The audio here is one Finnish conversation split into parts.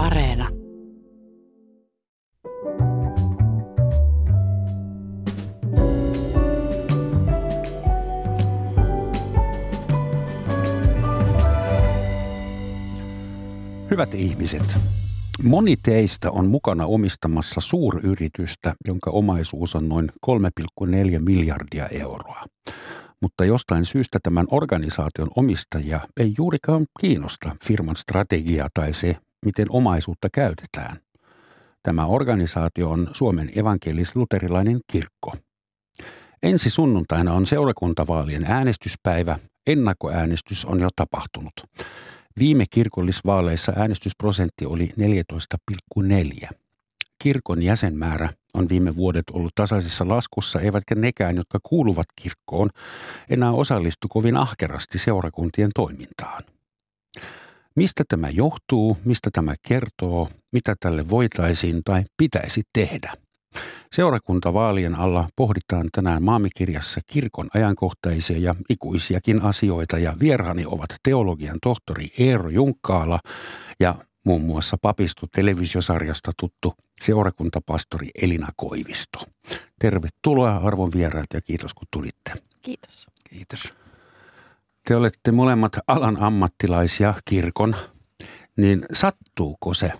Areena. Hyvät ihmiset, moni teistä on mukana omistamassa suuryritystä, jonka omaisuus on noin 3,4 miljardia euroa. Mutta jostain syystä tämän organisaation omistajia ei juurikaan kiinnosta firman strategia tai se, miten omaisuutta käytetään. Tämä organisaatio on Suomen evankelis-luterilainen kirkko. Ensi sunnuntaina on seurakuntavaalien äänestyspäivä. Ennakkoäänestys on jo tapahtunut. Viime kirkollisvaaleissa äänestysprosentti oli 14,4. Kirkon jäsenmäärä on viime vuodet ollut tasaisessa laskussa, eivätkä nekään, jotka kuuluvat kirkkoon, enää osallistu kovin ahkerasti seurakuntien toimintaan. Mistä tämä johtuu, mistä tämä kertoo, mitä tälle voitaisiin tai pitäisi tehdä? Seurakuntavaalien alla pohditaan tänään maamikirjassa kirkon ajankohtaisia ja ikuisiakin asioita ja vieraani ovat teologian tohtori Eero Junkkaala ja muun muassa Papistu televisiosarjasta tuttu seurakuntapastori Elina Koivisto. Tervetuloa arvon vieraat ja kiitos kun tulitte. Kiitos. Kiitos. Te olette molemmat alan ammattilaisia kirkon, niin sattuuko se,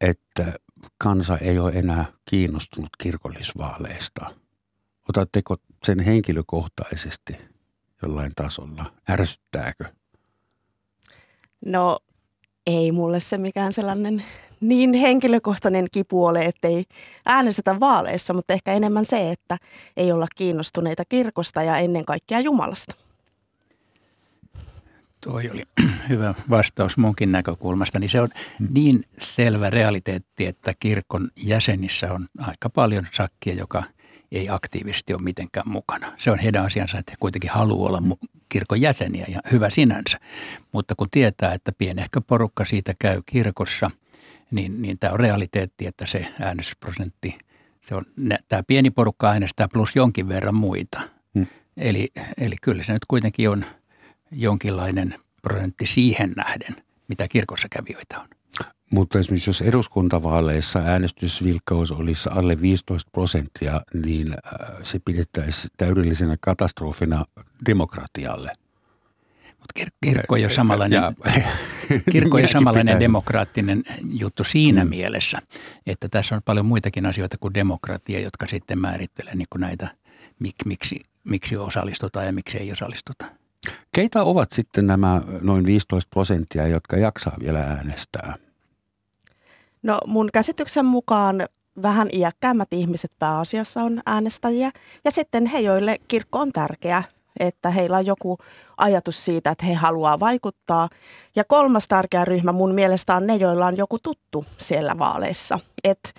että kansa ei ole enää kiinnostunut kirkollisvaaleista? Otatteko sen henkilökohtaisesti jollain tasolla? Ärsyttääkö? No ei mulle se mikään sellainen niin henkilökohtainen kipu ole, ettei äänestetä vaaleissa, mutta ehkä enemmän se, että ei olla kiinnostuneita kirkosta ja ennen kaikkea Jumalasta. Tuo oli hyvä vastaus munkin näkökulmasta. Niin se on niin selvä realiteetti, että kirkon jäsenissä on aika paljon sakkia, joka ei aktiivisesti ole mitenkään mukana. Se on heidän asiansa, että he kuitenkin haluaa olla kirkon jäseniä ja hyvä sinänsä. Mutta kun tietää, että pienehkö porukka siitä käy kirkossa, niin, niin tämä on realiteetti, että se äänestysprosentti, se on, tämä pieni porukka äänestää plus jonkin verran muita. Hmm. Eli, eli kyllä se nyt kuitenkin on jonkinlainen prosentti siihen nähden, mitä kirkossa kävijöitä on. Mutta esimerkiksi jos eduskuntavaaleissa äänestysvilkkaus olisi alle 15 prosenttia, niin äh, se pidettäisiin täydellisenä katastrofina demokratialle. Mutta kir- kirkko on jo samanlainen, kirkko on jo samanlainen demokraattinen juttu siinä mm. mielessä, että tässä on paljon muitakin asioita kuin demokratia, jotka sitten määrittelee niin kuin näitä, mik, miksi, miksi osallistutaan ja miksi ei osallistuta. Keitä ovat sitten nämä noin 15 prosenttia, jotka jaksaa vielä äänestää? No mun käsityksen mukaan vähän iäkkäämmät ihmiset pääasiassa on äänestäjiä ja sitten he, joille kirkko on tärkeä, että heillä on joku ajatus siitä, että he haluaa vaikuttaa. Ja kolmas tärkeä ryhmä mun mielestä on ne, joilla on joku tuttu siellä vaaleissa. Et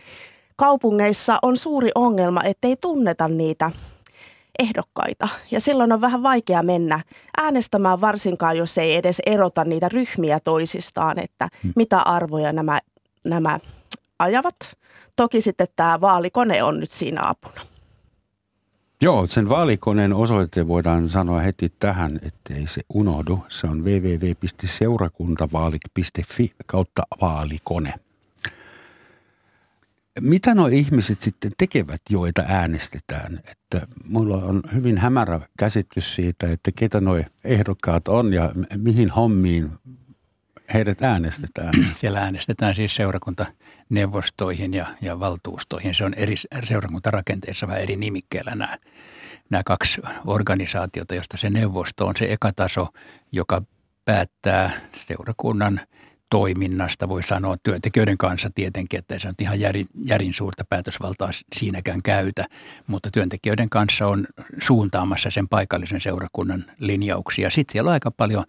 kaupungeissa on suuri ongelma, ettei tunneta niitä ehdokkaita. Ja silloin on vähän vaikea mennä äänestämään varsinkaan, jos ei edes erota niitä ryhmiä toisistaan, että hmm. mitä arvoja nämä nämä ajavat. Toki sitten tämä vaalikone on nyt siinä apuna. Joo, sen vaalikoneen osoite voidaan sanoa heti tähän, ettei se unohdu. Se on www.seurakuntavaalit.fi kautta vaalikone. Mitä nuo ihmiset sitten tekevät, joita äänestetään? Että mulla on hyvin hämärä käsitys siitä, että ketä nuo ehdokkaat on ja mihin hommiin heidät äänestetään? Siellä äänestetään siis seurakuntaneuvostoihin ja, ja valtuustoihin. Se on eri seurakuntarakenteessa vähän eri nimikkeellä nämä, nämä kaksi organisaatiota, josta se neuvosto on se ekataso, joka päättää seurakunnan – toiminnasta voi sanoa työntekijöiden kanssa tietenkin, että ei se on ihan järin, järin suurta päätösvaltaa siinäkään käytä, mutta työntekijöiden kanssa on suuntaamassa sen paikallisen seurakunnan linjauksia. Sitten siellä on aika paljon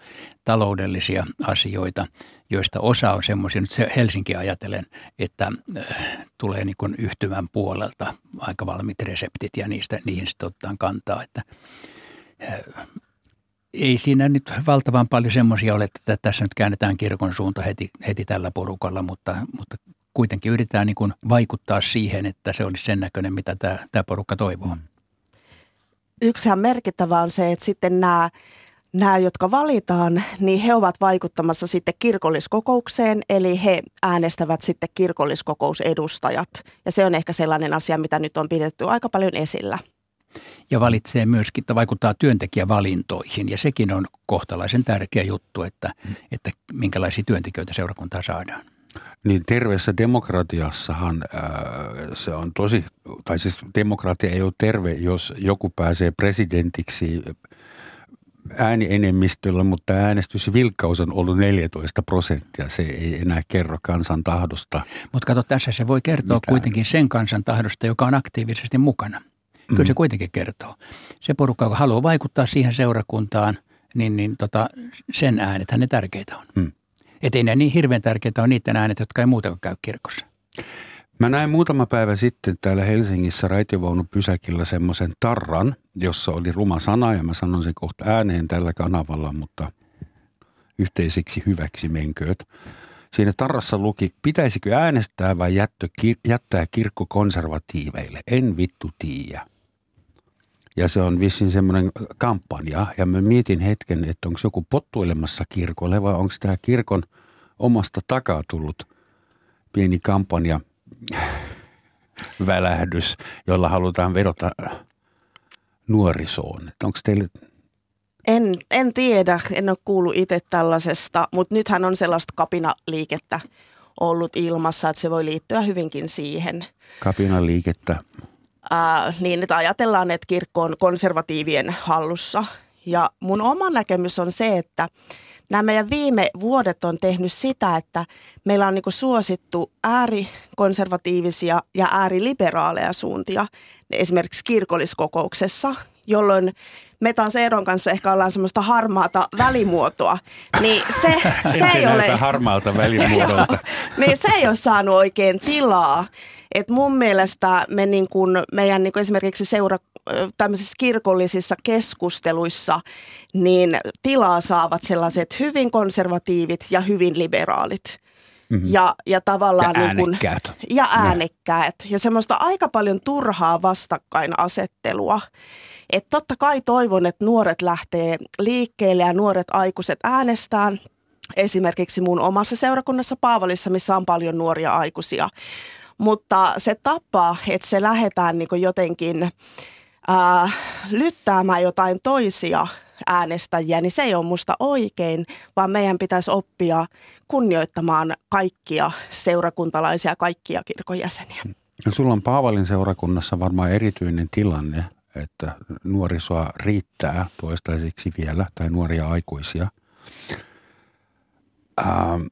taloudellisia asioita, joista osa on semmoisia, nyt Helsinki ajatellen, että äh, tulee niin kuin yhtymän puolelta aika valmiit reseptit ja niistä, niihin sitten otetaan kantaa, että äh, ei siinä nyt valtavan paljon semmoisia ole, että tässä nyt käännetään kirkon suunta heti, heti tällä porukalla, mutta, mutta kuitenkin yritetään niin kuin vaikuttaa siihen, että se olisi sen näköinen, mitä tämä, tämä porukka toivoo. Yksihän merkittävä on se, että sitten nämä nämä, jotka valitaan, niin he ovat vaikuttamassa sitten kirkolliskokoukseen, eli he äänestävät sitten kirkolliskokousedustajat. Ja se on ehkä sellainen asia, mitä nyt on pidetty aika paljon esillä. Ja valitsee myöskin, että vaikuttaa työntekijävalintoihin, ja sekin on kohtalaisen tärkeä juttu, että, että minkälaisia työntekijöitä seurakuntaa saadaan. Niin terveessä demokratiassahan ää, se on tosi, tai siis demokratia ei ole terve, jos joku pääsee presidentiksi äänienemmistöllä, mutta äänestysvilkkaus on ollut 14 prosenttia. Se ei enää kerro kansan tahdosta. Mutta kato, tässä se voi kertoa mitään. kuitenkin sen kansan tahdosta, joka on aktiivisesti mukana. Kyllä mm. se kuitenkin kertoo. Se porukka, joka haluaa vaikuttaa siihen seurakuntaan, niin, niin tota, sen äänethän ne tärkeitä on. Mm. Että ei ne niin hirveän tärkeitä on niiden äänet, jotka ei muuta käy kirkossa. Mä näin muutama päivä sitten täällä Helsingissä pysäkillä semmoisen tarran, jossa oli ruma sana ja mä sanon sen kohta ääneen tällä kanavalla, mutta yhteisiksi hyväksi menkööt. Siinä tarrassa luki, pitäisikö äänestää vai jättö, jättää kirkko konservatiiveille. En vittu tiiä. Ja se on vissiin semmoinen kampanja. Ja mä mietin hetken, että onko joku pottuilemassa kirkolle vai onko tämä kirkon omasta takaa tullut pieni kampanja – välähdys, jolla halutaan vedota nuorisoon. Onko teille en, en tiedä, en ole kuullut itse tällaisesta, mutta nythän on sellaista kapinaliikettä ollut ilmassa, että se voi liittyä hyvinkin siihen. Kapinaliikettä? Ää, niin, että ajatellaan, että kirkko on konservatiivien hallussa. Ja mun oma näkemys on se, että nämä meidän viime vuodet on tehnyt sitä, että meillä on niin suosittu äärikonservatiivisia ja ääriliberaaleja suuntia esimerkiksi kirkolliskokouksessa, jolloin me taas Eeron kanssa ehkä ollaan semmoista harmaata välimuotoa, niin se, se ei ole... harmaalta välimuodolta. niin se ei ole saanut oikein tilaa. Et mun mielestä me niin kun, meidän niin kun esimerkiksi seura, tämmöisissä kirkollisissa keskusteluissa, niin tilaa saavat sellaiset hyvin konservatiivit ja hyvin liberaalit. Mm-hmm. Ja, ja tavallaan ja äänekkäät. Niin kun, ja äänekkäät. Ja semmoista aika paljon turhaa vastakkainasettelua. Että totta kai toivon, että nuoret lähtee liikkeelle ja nuoret aikuiset äänestään. Esimerkiksi mun omassa seurakunnassa Paavalissa, missä on paljon nuoria aikuisia. Mutta se tapa, että se lähdetään niin jotenkin äh, lyttäämään jotain toisia äänestäjiä, niin se ei ole musta oikein, vaan meidän pitäisi oppia kunnioittamaan kaikkia seurakuntalaisia, kaikkia kirkon jäseniä. No, sulla on Paavalin seurakunnassa varmaan erityinen tilanne, että nuorisoa riittää toistaiseksi vielä, tai nuoria aikuisia. Ähm,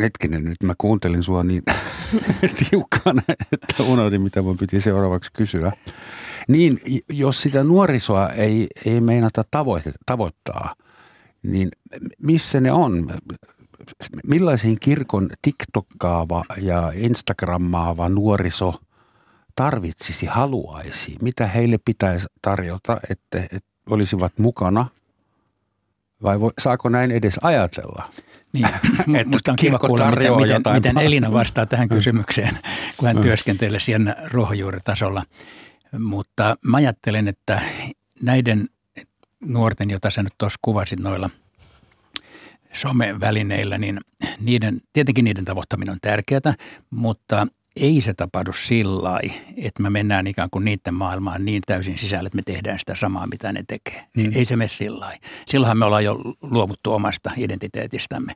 hetkinen, nyt mä kuuntelin sua niin tiukkana, että unohdin, mitä mun piti seuraavaksi kysyä. Niin, jos sitä nuorisoa ei, ei meinata tavoite, tavoittaa, niin missä ne on? Millaisiin kirkon TikTokkaava ja Instagrammaava nuoriso tarvitsisi, haluaisi? Mitä heille pitäisi tarjota, että, että olisivat mukana? Vai voi, saako näin edes ajatella? Niin, minusta on kiva kuulla, miten, miten, miten Elina vastaa tähän kysymykseen, kun hän mm. työskentelee siellä ruohonjuuritasolla. Mutta mä ajattelen, että näiden nuorten, joita sä nyt tuossa kuvasit noilla somevälineillä, niin niiden, tietenkin niiden tavoittaminen on tärkeää, mutta ei se tapahdu sillä että me mennään ikään kuin niiden maailmaan niin täysin sisälle, että me tehdään sitä samaa, mitä ne tekee. Niin ei se mene sillä Silloinhan me ollaan jo luovuttu omasta identiteetistämme.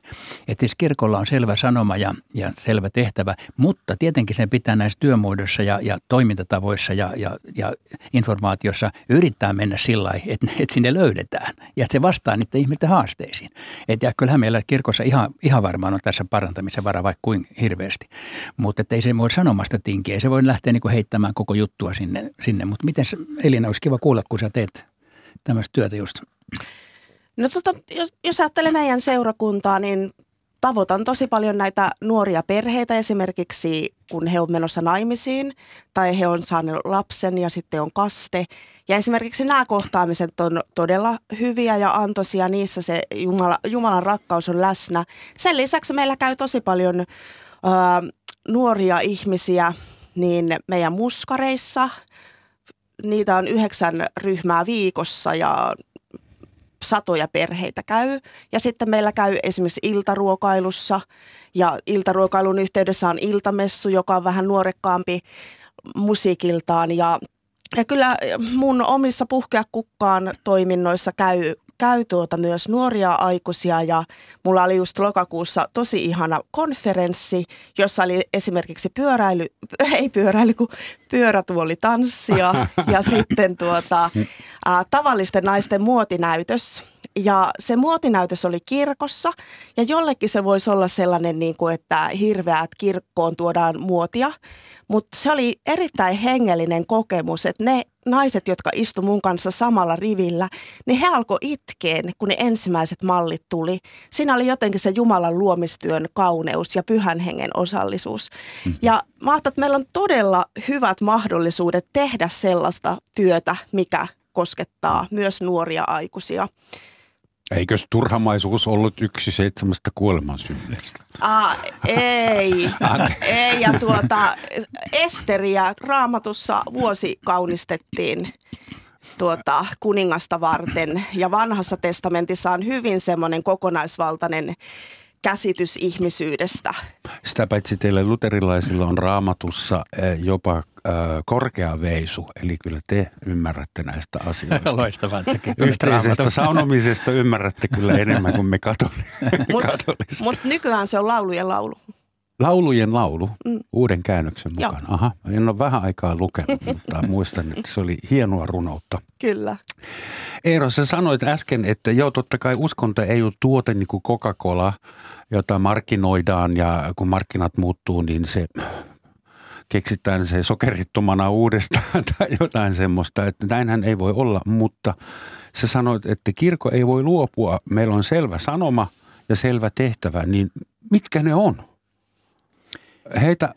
Että siis kirkolla on selvä sanoma ja, ja selvä tehtävä, mutta tietenkin sen pitää näissä työmuodoissa ja, ja toimintatavoissa ja, ja, ja informaatiossa yrittää mennä sillä että, että sinne löydetään ja että se vastaa niiden ihmisten haasteisiin. Et, ja kyllähän meillä kirkossa ihan, ihan varmaan on tässä parantamisen vara vaikka kuin hirveästi, mutta ei se voi sanomasta tinkiä. Se voi lähteä niin kuin heittämään koko juttua sinne, sinne. mutta miten Elina, olisi kiva kuulla, kun sä teet tämmöistä työtä just. No tota, jos, jos ajattelee meidän seurakuntaa, niin tavoitan tosi paljon näitä nuoria perheitä esimerkiksi, kun he on menossa naimisiin tai he on saanut lapsen ja sitten on kaste. Ja esimerkiksi nämä kohtaamiset on todella hyviä ja antoisia, niissä se Jumala, Jumalan rakkaus on läsnä. Sen lisäksi meillä käy tosi paljon ö, nuoria ihmisiä niin meidän muskareissa. Niitä on yhdeksän ryhmää viikossa ja satoja perheitä käy. Ja sitten meillä käy esimerkiksi iltaruokailussa ja iltaruokailun yhteydessä on iltamessu, joka on vähän nuorekkaampi musiikiltaan ja ja kyllä mun omissa puhkea kukkaan toiminnoissa käy käy tuota myös nuoria aikuisia ja mulla oli just lokakuussa tosi ihana konferenssi, jossa oli esimerkiksi pyöräily, ei pyöräily, kun pyörätuolitanssia ja sitten tuota, ä, tavallisten naisten muotinäytös. Ja se muotinäytös oli kirkossa ja jollekin se voisi olla sellainen, niin kuin, että hirveät kirkkoon tuodaan muotia. Mutta se oli erittäin hengellinen kokemus, että ne naiset, jotka istu mun kanssa samalla rivillä, niin he alkoi itkeen, kun ne ensimmäiset mallit tuli. Siinä oli jotenkin se Jumalan luomistyön kauneus ja pyhän hengen osallisuus. Mm-hmm. Ja mä että meillä on todella hyvät mahdollisuudet tehdä sellaista työtä, mikä koskettaa myös nuoria aikuisia. Eikös turhamaisuus ollut yksi seitsemästä kuolemansynneistä? Ah, ei, ei. Ja tuota, Esteriä raamatussa vuosi kaunistettiin tuota, kuningasta varten. Ja vanhassa testamentissa on hyvin semmoinen kokonaisvaltainen käsitys ihmisyydestä. Sitä paitsi teille luterilaisilla on raamatussa eh, jopa äh, korkea veisu, eli kyllä te ymmärrätte näistä asioista. Loistavaa, Yhteisestä saunomisesta ymmärrätte kyllä enemmän kuin me katoliset. Mutta mut nykyään se on laulujen laulu. Laulujen laulu, mm. uuden käännöksen mukana. Joo. Aha, en ole vähän aikaa lukenut, mutta muistan, että se oli hienoa runoutta. Kyllä. Eero, sä sanoit äsken, että joo, totta kai uskonto ei ole tuote niin kuin Coca-Cola, jota markkinoidaan ja kun markkinat muuttuu, niin se keksitään se sokerittomana uudestaan tai jotain semmoista, että näinhän ei voi olla, mutta sä sanoit, että kirkko ei voi luopua, meillä on selvä sanoma ja selvä tehtävä, niin mitkä ne on? Heitä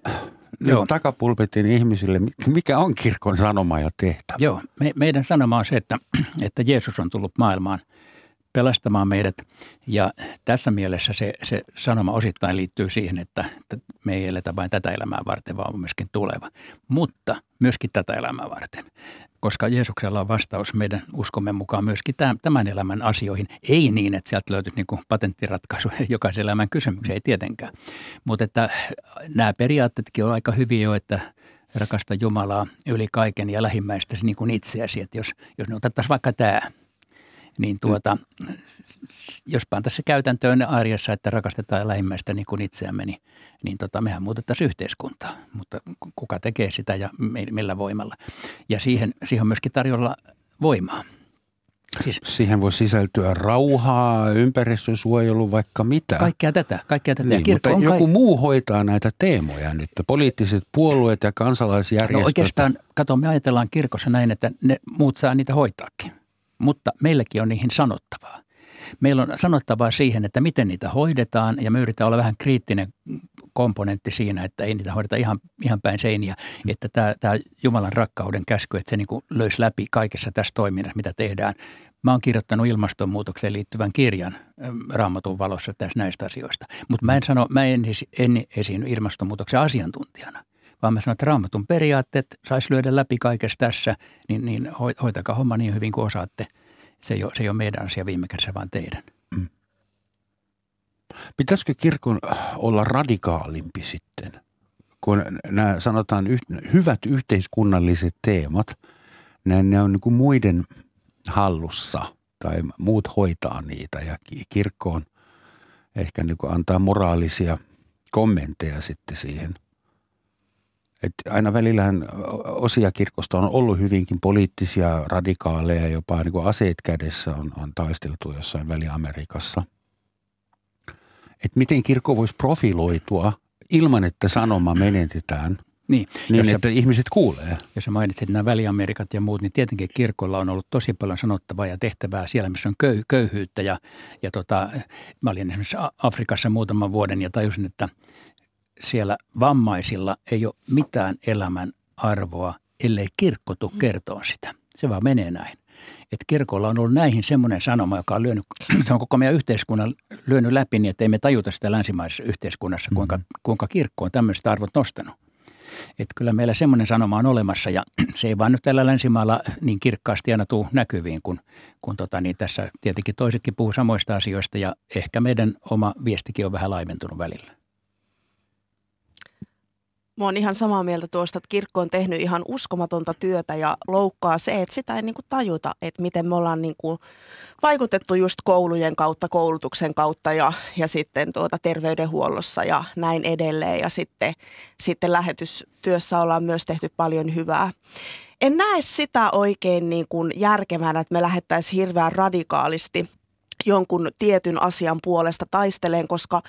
Joo. takapulpetin ihmisille, mikä on kirkon sanoma ja tehtävä? Joo, me, meidän sanoma on se, että, että Jeesus on tullut maailmaan pelastamaan meidät. Ja tässä mielessä se, se sanoma osittain liittyy siihen, että, että me ei eletä vain tätä elämää varten, vaan myöskin tuleva. Mutta myöskin tätä elämää varten koska Jeesuksella on vastaus meidän uskomme mukaan myöskin tämän elämän asioihin. Ei niin, että sieltä löytyisi niin patenttiratkaisu jokaisen elämän kysymykseen, ei tietenkään. Mutta että nämä periaatteetkin on aika hyviä jo, että rakasta Jumalaa yli kaiken ja lähimmäistäsi niin kuin itseäsi. Että jos, jos ne otettaisiin vaikka tämä, niin tuota, jos pantaisiin se käytäntöön arjessa, että rakastetaan lähimmäistä niin kuin itseämme, niin, niin tota, mehän muutettaisiin yhteiskuntaa. Mutta kuka tekee sitä ja millä voimalla. Ja siihen, siihen on myöskin tarjolla voimaa. Siis, Siihen voi sisältyä rauhaa, ympäristönsuojelu, vaikka mitä. Kaikkea tätä. Kaikkea tätä. Niin, mutta on joku kai... muu hoitaa näitä teemoja nyt. Poliittiset puolueet ja kansalaisjärjestöt. No oikeastaan, kato, me ajatellaan kirkossa näin, että ne muut saa niitä hoitaakin. Mutta meilläkin on niihin sanottavaa. Meillä on sanottavaa siihen, että miten niitä hoidetaan ja me yritetään olla vähän kriittinen komponentti siinä, että ei niitä hoideta ihan, ihan päin seiniä, että tämä, tämä Jumalan rakkauden käsky, että se niin kuin löisi läpi kaikessa tässä toiminnassa, mitä tehdään. Mä oon kirjoittanut ilmastonmuutokseen liittyvän kirjan raamatun valossa tässä näistä asioista, mutta mä en sano, mä en, en esiinny ilmastonmuutoksen asiantuntijana vaan mä sanon, että raamatun periaatteet saisi lyödä läpi kaikessa tässä, niin, niin hoitakaa homma niin hyvin kuin osaatte – se ei ole, se ei ole meidän asia viime kädessä, vaan teidän. Mm. Pitäisikö kirkon olla radikaalimpi sitten? Kun nämä sanotaan hyvät yhteiskunnalliset teemat, ne, ne on niin kuin muiden hallussa tai muut hoitaa niitä ja kirkko on ehkä niin kuin antaa moraalisia kommentteja sitten siihen – että aina välillähän osia kirkosta on ollut hyvinkin poliittisia, radikaaleja, jopa niin kuin aseet kädessä on, on taisteltu jossain Väli-Amerikassa. Että miten kirkko voisi profiloitua ilman, että sanoma menetetään – niin, niin että sä, ihmiset kuulee. Jos sä mainitsit nämä Väli-Amerikat ja muut, niin tietenkin kirkolla on ollut tosi paljon sanottavaa ja tehtävää siellä, missä on köy, köyhyyttä. Ja, ja tota, mä olin esimerkiksi Afrikassa muutaman vuoden ja tajusin, että siellä vammaisilla ei ole mitään elämän arvoa, ellei kirkko tule kertoa sitä. Se vaan menee näin. Että kirkolla on ollut näihin semmoinen sanoma, joka on lyönyt, se on koko meidän yhteiskunnan lyönyt läpi niin, että ei me tajuta sitä länsimaisessa yhteiskunnassa, kuinka, kuinka kirkko on tämmöiset arvot nostanut. Että kyllä meillä semmoinen sanoma on olemassa ja se ei vaan nyt tällä länsimaalla niin kirkkaasti aina tule näkyviin, kun, kun tota, niin tässä tietenkin toisetkin puhuu samoista asioista ja ehkä meidän oma viestikin on vähän laimentunut välillä. Mä oon ihan samaa mieltä tuosta, että kirkko on tehnyt ihan uskomatonta työtä ja loukkaa se, että sitä ei niin kuin tajuta, että miten me ollaan niin kuin vaikutettu just koulujen kautta, koulutuksen kautta ja, ja sitten tuota terveydenhuollossa ja näin edelleen. Ja sitten, sitten lähetystyössä ollaan myös tehty paljon hyvää. En näe sitä oikein niin kuin järkevänä, että me lähettäisiin hirveän radikaalisti jonkun tietyn asian puolesta taisteleen, koska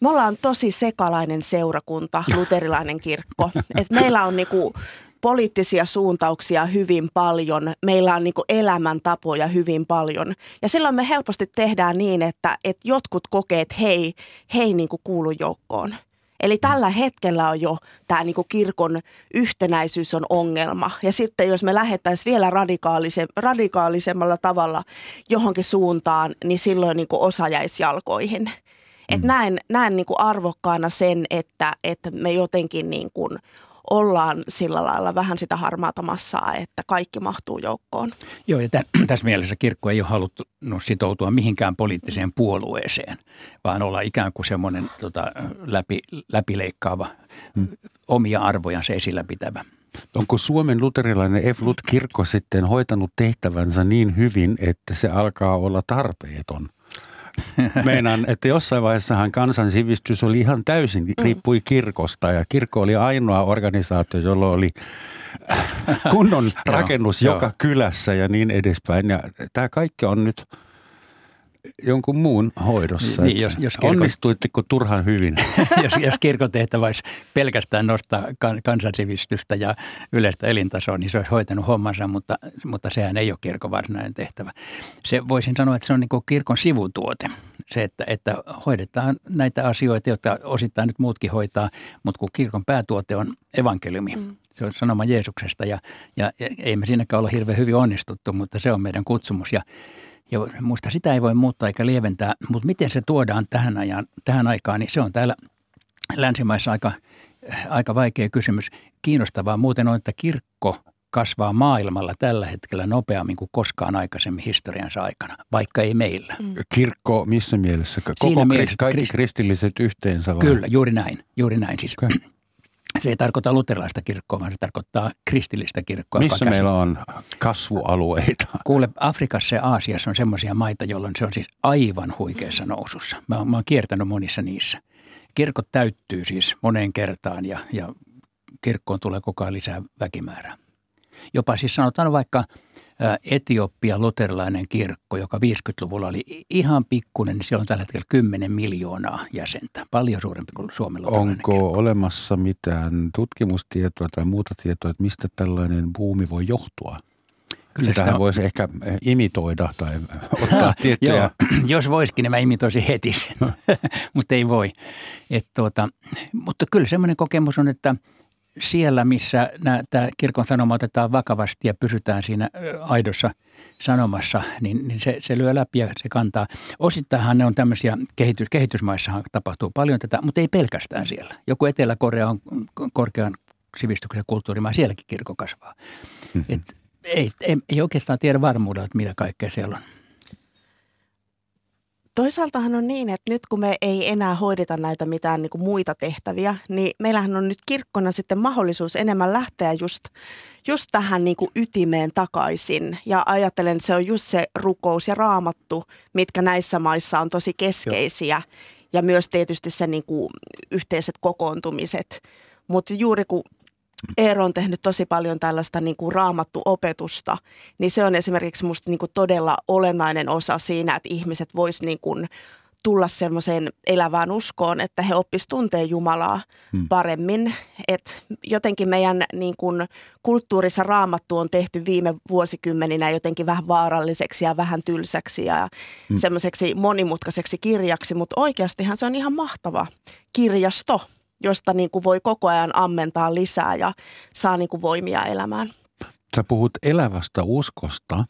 me ollaan tosi sekalainen seurakunta, luterilainen kirkko. Et meillä on niinku poliittisia suuntauksia hyvin paljon, meillä on niinku elämäntapoja hyvin paljon. Ja silloin me helposti tehdään niin, että, että jotkut kokee, että hei, hei niinku kuulu joukkoon. Eli tällä hetkellä on jo tämä niinku kirkon yhtenäisyys on ongelma. Ja sitten jos me lähettäisiin vielä radikaalise, radikaalisemmalla tavalla johonkin suuntaan, niin silloin niinku osa jäisi jalkoihin. Et mm. näen, näen niin kuin arvokkaana sen, että, että me jotenkin niin kuin ollaan sillä lailla vähän sitä harmaata massaa, että kaikki mahtuu joukkoon. Joo, ja tässä mielessä kirkko ei ole haluttu sitoutua mihinkään poliittiseen puolueeseen, vaan olla ikään kuin semmoinen tota, läpi, läpileikkaava, hmm. omia arvojansa esillä pitävä. Onko Suomen luterilainen EFLUT-kirkko sitten hoitanut tehtävänsä niin hyvin, että se alkaa olla tarpeeton? Meinaan, että jossain vaiheessahan kansansivistys oli ihan täysin, mm. riippui kirkosta ja kirkko oli ainoa organisaatio, jolla oli kunnon rakennus joka kylässä ja niin edespäin. Ja tämä kaikki on nyt jonkun muun hoidossa. Niin, jos, jos kirkon, Onnistuitteko turhan hyvin? jos, jos kirkon tehtävä olisi pelkästään nostaa kansansivistystä ja yleistä elintasoa, niin se olisi hoitanut hommansa, mutta, mutta sehän ei ole kirkon varsinainen tehtävä. Se voisin sanoa, että se on niin kirkon sivutuote. Se, että, että hoidetaan näitä asioita, joita osittain nyt muutkin hoitaa, mutta kun kirkon päätuote on evankeliumi, mm. Se on sanoma Jeesuksesta ja, ja, ja ei me siinäkään olla hirveän hyvin onnistuttu, mutta se on meidän kutsumus. Ja ja muista sitä ei voi muuttaa eikä lieventää, mutta miten se tuodaan tähän, ajan, tähän aikaan, niin se on täällä länsimaissa aika, aika vaikea kysymys. Kiinnostavaa muuten on, että kirkko kasvaa maailmalla tällä hetkellä nopeammin kuin koskaan aikaisemmin historiansa aikana, vaikka ei meillä. Mm. Kirkko missä mielessä? Koko Siinä mielessä, kaikki krist... kristilliset yhteensä vai? Kyllä, juuri näin. Juuri näin. Siis okay. Se ei tarkoita luterilaista kirkkoa, vaan se tarkoittaa kristillistä kirkkoa. Missä meillä on kasvualueita? Kuule, Afrikassa ja Aasiassa on semmoisia maita, jolloin se on siis aivan huikeassa nousussa. Mä, mä oon kiertänyt monissa niissä. Kirkot täyttyy siis moneen kertaan ja, ja kirkkoon tulee koko ajan lisää väkimäärää. Jopa siis sanotaan vaikka – Etiopia luterilainen kirkko, joka 50-luvulla oli ihan pikkuinen, niin siellä on tällä hetkellä 10 miljoonaa jäsentä, paljon suurempi kuin Suomen Onko kirkko. olemassa mitään tutkimustietoa tai muuta tietoa, että mistä tällainen buumi voi johtua? Kyllä Sitähän sitä voisi ehkä imitoida tai ottaa tiettyjä. Joo, jos voisikin, niin mä imitoisin heti sen, mutta ei voi. Et tuota, mutta kyllä semmoinen kokemus on, että – siellä, missä tämä kirkon sanoma otetaan vakavasti ja pysytään siinä aidossa sanomassa, niin, niin se, se lyö läpi ja se kantaa. Osittainhan ne on tämmöisiä, kehitys, kehitysmaissahan tapahtuu paljon tätä, mutta ei pelkästään siellä. Joku Etelä-Korea on korkean sivistyksen kulttuurimaa, sielläkin kirkko kasvaa. Mm-hmm. Et ei, ei, ei oikeastaan tiedä varmuudella, että mitä kaikkea siellä on. Toisaaltahan on niin, että nyt kun me ei enää hoideta näitä mitään niin kuin muita tehtäviä, niin meillähän on nyt kirkkona sitten mahdollisuus enemmän lähteä just, just tähän niin kuin ytimeen takaisin. Ja ajattelen, että se on just se rukous ja raamattu, mitkä näissä maissa on tosi keskeisiä. Joo. Ja myös tietysti se niin kuin yhteiset kokoontumiset. Mutta juuri kun Eero on tehnyt tosi paljon tällaista niin kuin raamattuopetusta, niin se on esimerkiksi musta niin kuin todella olennainen osa siinä, että ihmiset vois niin kuin tulla semmoiseen elävään uskoon, että he oppis tuntee Jumalaa hmm. paremmin. Et jotenkin meidän niin kun, kulttuurissa raamattu on tehty viime vuosikymmeninä jotenkin vähän vaaralliseksi ja vähän tylsäksi ja hmm. semmoiseksi monimutkaiseksi kirjaksi, mutta oikeastihan se on ihan mahtava kirjasto josta niin kuin voi koko ajan ammentaa lisää ja saa niin kuin voimia elämään. Sä puhut elävästä uskosta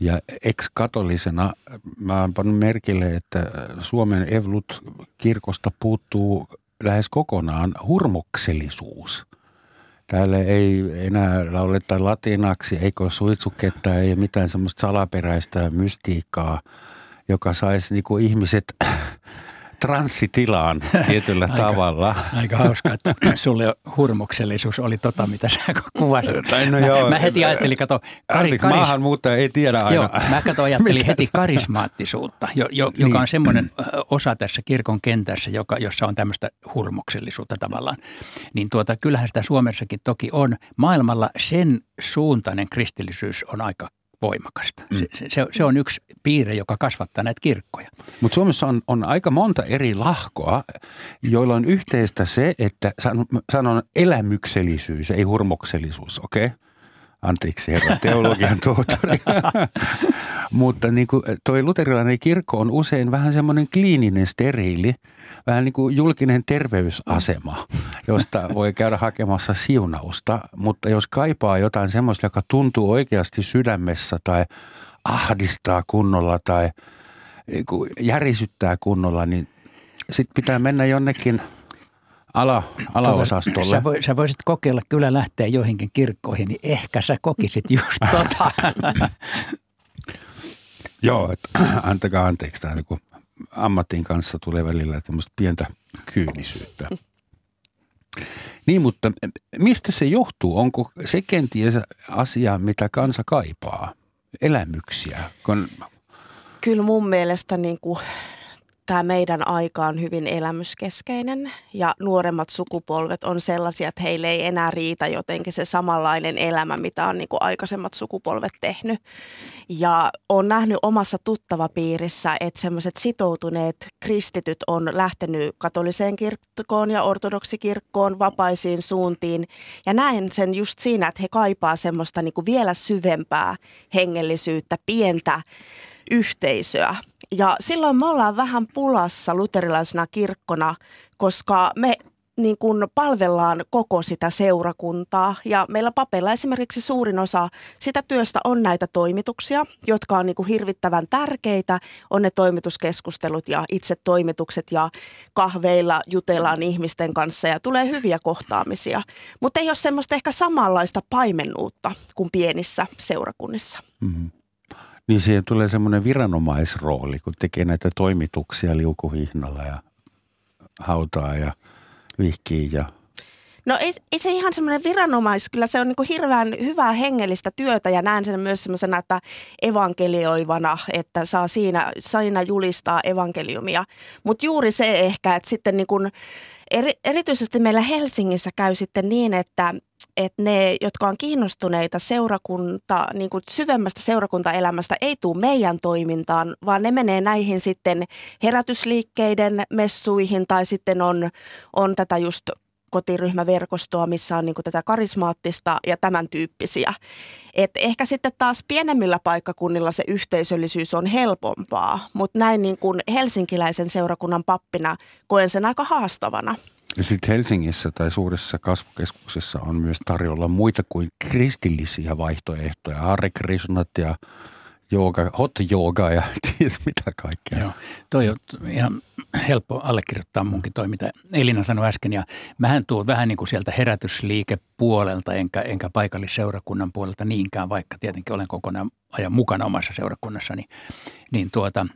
ja ex-katolisena mä oon pannut merkille, että Suomen Evlut-kirkosta puuttuu lähes kokonaan hurmoksellisuus. täällä ei enää lauleta latinaksi, eikö suitsuketta, ei mitään semmoista salaperäistä mystiikkaa, joka saisi niinku ihmiset transsitilaan tietyllä aika, tavalla. Aika hauska, että sulle hurmoksellisuus oli tota, mitä sä kuvasit. No joo. Mä heti ajattelin, kato, kari, karis... maahanmuuttaja ei tiedä aina. Joo, mä kato, ajattelin heti karismaattisuutta, jo, jo, niin. joka on semmoinen osa tässä kirkon kentässä, joka, jossa on tämmöistä hurmoksellisuutta tavallaan. Niin tuota, kyllähän sitä Suomessakin toki on. Maailmalla sen suuntainen kristillisyys on aika voimakasta. Mm. Se, se, se on yksi piirre, joka kasvattaa näitä kirkkoja. Mutta Suomessa on, on aika monta eri lahkoa, joilla on yhteistä se, että sanon, sanon elämyksellisyys, ei hurmoksellisuus, okei? Okay? Anteeksi herra teologian tohtori. Mutta niin kuin toi luterilainen kirkko on usein vähän semmoinen kliininen steriili, vähän niin kuin julkinen terveysasema, josta voi käydä hakemassa siunausta. Mutta jos kaipaa jotain semmoista, joka tuntuu oikeasti sydämessä tai ahdistaa kunnolla tai niin kuin järisyttää kunnolla, niin sitten pitää mennä jonnekin – ala, alaosastolle. Sä, voi, sä voisit kokeilla kyllä lähteä joihinkin kirkkoihin, niin ehkä sä kokisit just tota. Joo, että antakaa anteeksi, tämä niin ammatin kanssa tulee välillä tämmöistä pientä kyynisyyttä. Niin, mutta mistä se johtuu? Onko se kenties asia, mitä kansa kaipaa? Elämyksiä? Kun... Kyllä mun mielestä niin kuin tämä meidän aika on hyvin elämyskeskeinen ja nuoremmat sukupolvet on sellaisia, että heille ei enää riitä jotenkin se samanlainen elämä, mitä on niin kuin aikaisemmat sukupolvet tehnyt. Ja on nähnyt omassa tuttavapiirissä, että semmoiset sitoutuneet kristityt on lähtenyt katoliseen kirkkoon ja ortodoksikirkkoon vapaisiin suuntiin. Ja näen sen just siinä, että he kaipaa semmoista niin kuin vielä syvempää hengellisyyttä, pientä yhteisöä. Ja silloin me ollaan vähän pulassa luterilaisena kirkkona, koska me niin kuin palvellaan koko sitä seurakuntaa. Ja meillä papeilla esimerkiksi suurin osa sitä työstä on näitä toimituksia, jotka on niin kuin hirvittävän tärkeitä. On ne toimituskeskustelut ja itse toimitukset ja kahveilla jutellaan ihmisten kanssa ja tulee hyviä kohtaamisia. Mutta ei ole semmoista ehkä samanlaista paimennuutta kuin pienissä seurakunnissa. Mm-hmm. Niin siihen tulee semmoinen viranomaisrooli, kun tekee näitä toimituksia liukuhihnalla ja hautaa ja vihkii ja No ei, ei se ihan semmoinen viranomais, kyllä se on niin hirveän hyvää hengellistä työtä ja näen sen myös semmoisena, että evankelioivana, että saa siinä, siinä julistaa evankeliumia. Mutta juuri se ehkä, että sitten niin kuin, eri, erityisesti meillä Helsingissä käy sitten niin, että että ne, jotka on kiinnostuneita seurakunta, niin kuin syvemmästä seurakuntaelämästä, ei tule meidän toimintaan, vaan ne menee näihin sitten herätysliikkeiden messuihin tai sitten on, on tätä just kotiryhmäverkostoa, missä on niin kuin tätä karismaattista ja tämän tyyppisiä. Et ehkä sitten taas pienemmillä paikkakunnilla se yhteisöllisyys on helpompaa, mutta näin niin kuin helsinkiläisen seurakunnan pappina koen sen aika haastavana. Ja sitten Helsingissä tai suurissa kasvukeskuksissa on myös tarjolla muita kuin kristillisiä vaihtoehtoja. Hare Krishnat ja jooga, hot jooga ja ties mitä kaikkea. Joo, toi on ihan helppo allekirjoittaa munkin toi, mitä Elina sanoi äsken. Ja mähän tuun vähän niin kuin sieltä herätysliikepuolelta, enkä, enkä paikallisseurakunnan puolelta niinkään, vaikka tietenkin olen kokonaan ajan mukana omassa seurakunnassani. Niin tuota,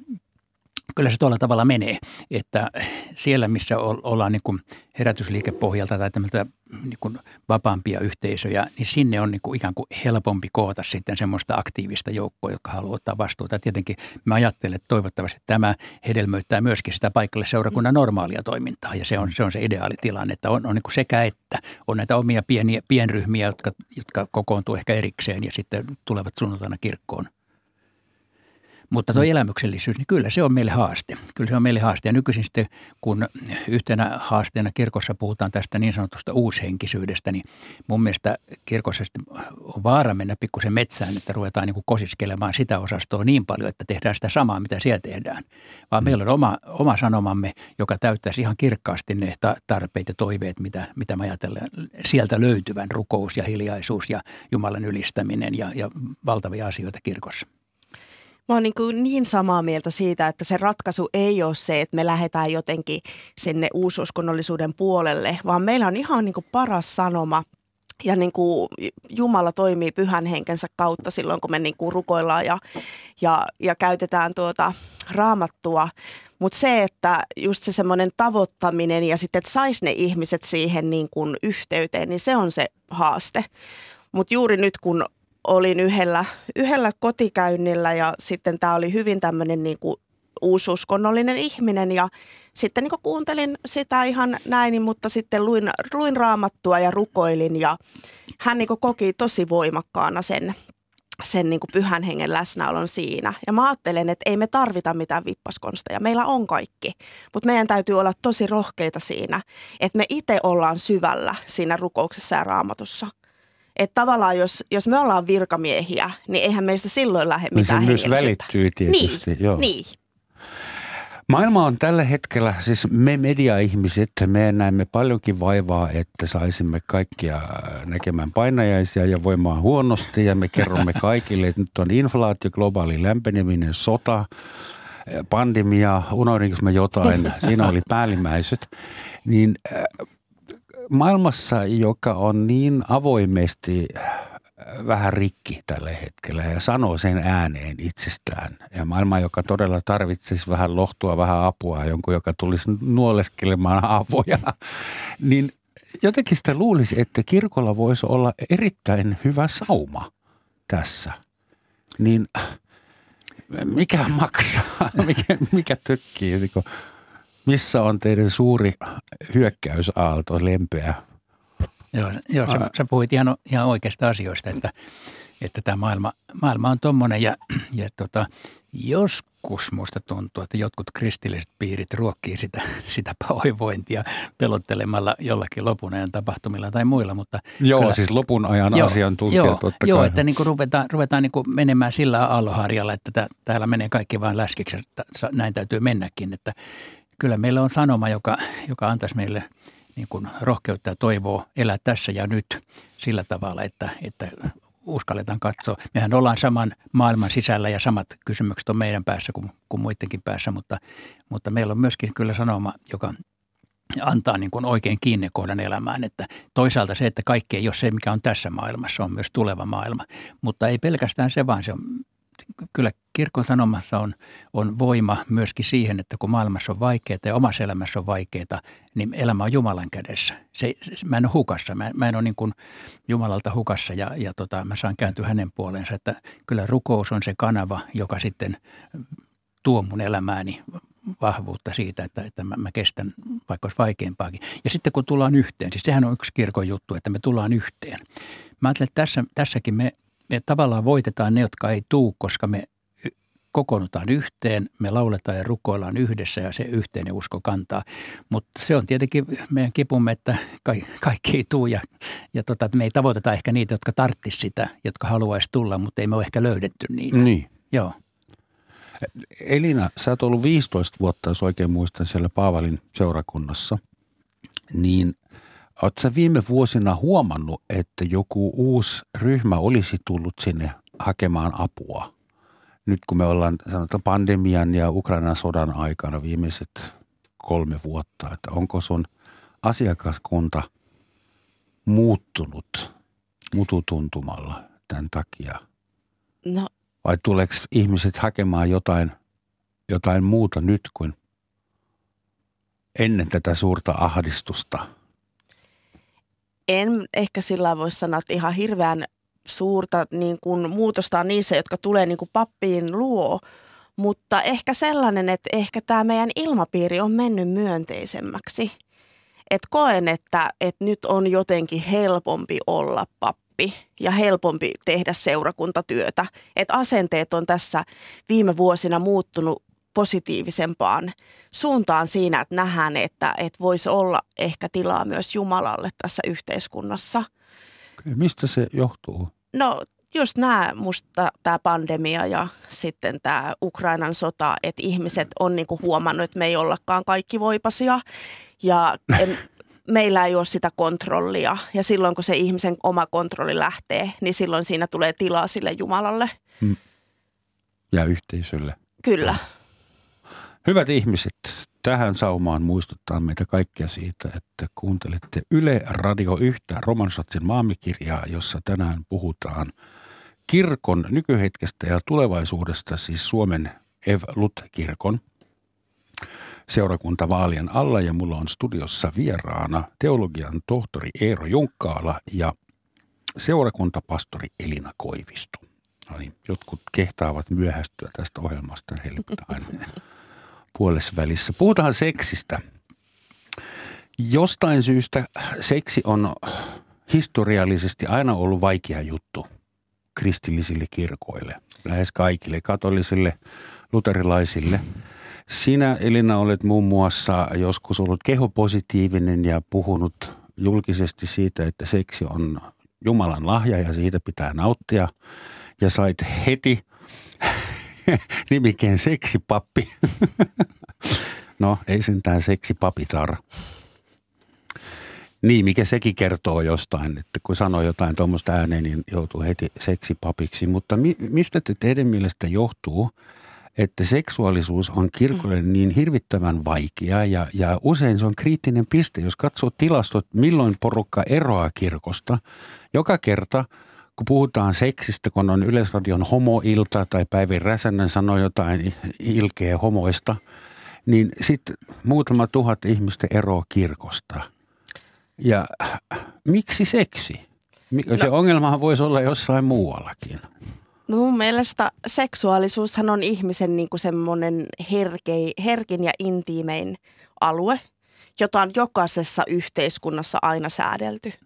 kyllä se tuolla tavalla menee, että siellä missä ollaan niin kuin herätysliikepohjalta tai tämmöistä niin kuin vapaampia yhteisöjä, niin sinne on niin kuin ikään kuin helpompi koota sitten semmoista aktiivista joukkoa, joka haluaa ottaa vastuuta. Tietenkin mä ajattelen, että toivottavasti tämä hedelmöittää myöskin sitä paikalle seurakunnan normaalia toimintaa ja se on se, on se ideaali tilanne, että on, on niin kuin sekä että. On näitä omia pieniä pienryhmiä, jotka, jotka kokoontuu ehkä erikseen ja sitten tulevat sunnuntaina kirkkoon – mutta tuo elämyksellisyys, niin kyllä se on meille haaste. Kyllä se on meille haaste. Ja nykyisin sitten, kun yhtenä haasteena kirkossa puhutaan tästä niin sanotusta uushenkisyydestä, niin mun mielestä kirkossa on vaara mennä pikkusen metsään, että ruvetaan niin kuin kosiskelemaan sitä osastoa niin paljon, että tehdään sitä samaa, mitä siellä tehdään. Vaan mm. meillä on oma, oma sanomamme, joka täyttäisi ihan kirkkaasti ne tarpeet ja toiveet, mitä, mitä mä ajattelen sieltä löytyvän rukous ja hiljaisuus ja Jumalan ylistäminen ja, ja valtavia asioita kirkossa. Mä oon niin, kuin niin samaa mieltä siitä, että se ratkaisu ei ole se, että me lähdetään jotenkin sinne uususkonnollisuuden puolelle, vaan meillä on ihan niin kuin paras sanoma ja niin kuin Jumala toimii pyhän henkensä kautta silloin, kun me niin kuin rukoillaan ja, ja, ja käytetään tuota raamattua. Mutta se, että just se semmoinen tavoittaminen ja sitten, että saisi ne ihmiset siihen niin kuin yhteyteen, niin se on se haaste. Mutta juuri nyt, kun olin yhdellä, yhdellä kotikäynnillä ja sitten tämä oli hyvin tämmöinen niin kuin uususkonnollinen ihminen ja sitten niin kuuntelin sitä ihan näin, mutta sitten luin, luin raamattua ja rukoilin ja hän niin koki tosi voimakkaana sen, sen niin pyhän hengen läsnäolon siinä. Ja mä ajattelen, että ei me tarvita mitään vippaskonsteja. Meillä on kaikki, mutta meidän täytyy olla tosi rohkeita siinä, että me itse ollaan syvällä siinä rukouksessa ja raamatussa. Että tavallaan jos, jos me ollaan virkamiehiä, niin eihän meistä silloin lähde niin mitään niin se myös välittyy tietysti. Niin, joo. niin. Maailma on tällä hetkellä, siis me media-ihmiset, me näemme paljonkin vaivaa, että saisimme kaikkia näkemään painajaisia ja voimaan huonosti ja me kerromme kaikille, että nyt on inflaatio, globaali lämpeneminen, sota, pandemia, unohdinko me jotain, siinä oli päällimmäiset, niin äh, maailmassa, joka on niin avoimesti vähän rikki tällä hetkellä ja sanoo sen ääneen itsestään. Ja maailma, joka todella tarvitsisi vähän lohtua, vähän apua, jonkun, joka tulisi nuoleskelemaan avoja, niin jotenkin sitä luulisi, että kirkolla voisi olla erittäin hyvä sauma tässä. Niin mikä maksaa, mikä, mikä tökkii, missä on teidän suuri hyökkäysaalto, lempeä Joo, joo sä, sä puhuit ihan, ihan oikeista asioista, että, että tämä maailma, maailma on tuommoinen ja, ja tota, joskus musta tuntuu, että jotkut kristilliset piirit ruokkii sitä, sitä pahoinvointia pelottelemalla jollakin lopun ajan tapahtumilla tai muilla. Mutta joo, kyllä, siis lopun ajan joo, asiantuntija joo, totta Joo, kai. että niin kuin ruvetaan, ruvetaan niin kuin menemään sillä aalloharjalla, että tää, täällä menee kaikki vain läskiksi, että näin täytyy mennäkin. Että kyllä meillä on sanoma, joka, joka antaisi meille – niin kuin rohkeutta ja toivoa elää tässä ja nyt sillä tavalla, että, että uskalletaan katsoa. Mehän ollaan saman maailman sisällä ja samat kysymykset on meidän päässä kuin, kuin muidenkin päässä, mutta, mutta meillä on myöskin kyllä sanoma, joka antaa niin kuin oikein kiinnekohdan elämään. Että toisaalta se, että kaikki ei ole se, mikä on tässä maailmassa, on myös tuleva maailma. Mutta ei pelkästään se, vaan se on kyllä kirkon sanomassa on, on voima myöskin siihen, että kun maailmassa on vaikeaa ja omassa elämässä on vaikeaa, niin elämä on Jumalan kädessä. Se, se, mä en ole hukassa, mä, mä en ole niin kuin Jumalalta hukassa ja, ja tota, mä saan kääntyä hänen puoleensa. Että kyllä rukous on se kanava, joka sitten tuo mun elämääni vahvuutta siitä, että, että mä, mä kestän vaikka olisi vaikeampaakin. Ja sitten kun tullaan yhteen, siis sehän on yksi kirkon juttu, että me tullaan yhteen. Mä ajattelen, että tässä, tässäkin me me tavallaan voitetaan ne, jotka ei tuu, koska me kokoonnutaan yhteen, me lauletaan ja rukoillaan yhdessä ja se yhteinen usko kantaa. Mutta se on tietenkin meidän kipumme, että kaikki ei tuu ja, ja tota, me ei tavoiteta ehkä niitä, jotka tarttis sitä, jotka haluaisi tulla, mutta ei me ole ehkä löydetty niitä. Niin. Joo. Elina, sä oot ollut 15 vuotta, jos oikein muistan, siellä Paavalin seurakunnassa. Niin Oletko viime vuosina huomannut, että joku uusi ryhmä olisi tullut sinne hakemaan apua? Nyt kun me ollaan sanotaan pandemian ja Ukrainan sodan aikana viimeiset kolme vuotta, että onko sun asiakaskunta muuttunut mututuntumalla tämän takia? No. Vai tuleeko ihmiset hakemaan jotain, jotain muuta nyt kuin ennen tätä suurta ahdistusta – en ehkä sillä voi sanoa, että ihan hirveän suurta niin kuin, muutosta on niissä, jotka tulee niin kuin pappiin luo, mutta ehkä sellainen, että ehkä tämä meidän ilmapiiri on mennyt myönteisemmäksi. Et koen, että, että nyt on jotenkin helpompi olla pappi ja helpompi tehdä seurakuntatyötä. Et asenteet on tässä viime vuosina muuttunut positiivisempaan suuntaan siinä, että nähdään, että, että voisi olla ehkä tilaa myös Jumalalle tässä yhteiskunnassa. Mistä se johtuu? No just nämä musta tämä pandemia ja sitten tämä Ukrainan sota, että ihmiset on niinku huomannut, että me ei ollakaan kaikki voipasia ja en, meillä ei ole sitä kontrollia ja silloin kun se ihmisen oma kontrolli lähtee, niin silloin siinä tulee tilaa sille Jumalalle. Ja yhteisölle. Kyllä. Hyvät ihmiset, tähän saumaan muistuttaa meitä kaikkia siitä, että kuuntelette Yle Radio 1 Romansatsin maamikirjaa, jossa tänään puhutaan kirkon nykyhetkestä ja tulevaisuudesta, siis Suomen Ev-Lut-kirkon seurakuntavaalien alla. Ja mulla on studiossa vieraana teologian tohtori Eero Junkkaala ja seurakuntapastori Elina Koivisto. No niin, jotkut kehtaavat myöhästyä tästä ohjelmasta, pitää aina puolessa välissä. Puhutaan seksistä. Jostain syystä seksi on historiallisesti aina ollut vaikea juttu kristillisille kirkoille, lähes kaikille, katolisille, luterilaisille. Sinä Elina olet muun muassa joskus ollut kehopositiivinen ja puhunut julkisesti siitä, että seksi on Jumalan lahja ja siitä pitää nauttia. Ja sait heti nimikkeen seksipappi. no, ei sentään seksipapitar. Niin, mikä sekin kertoo jostain, että kun sanoo jotain tuommoista ääneen, niin joutuu heti seksipapiksi. Mutta mi- mistä te teidän mielestä johtuu, että seksuaalisuus on kirkolle niin hirvittävän vaikea ja, ja usein se on kriittinen piste. Jos katsoo tilastot, milloin porukka eroaa kirkosta, joka kerta – kun puhutaan seksistä, kun on Yleisradion homoilta tai Päivi Räsänen sanoo jotain ilkeä homoista, niin sitten muutama tuhat ihmistä eroaa kirkosta. Ja miksi seksi? Se no, ongelmahan voisi olla jossain muuallakin. No mun mielestä seksuaalisuushan on ihmisen niin semmoinen herkei, herkin ja intiimein alue, jota on jokaisessa yhteiskunnassa aina säädelty –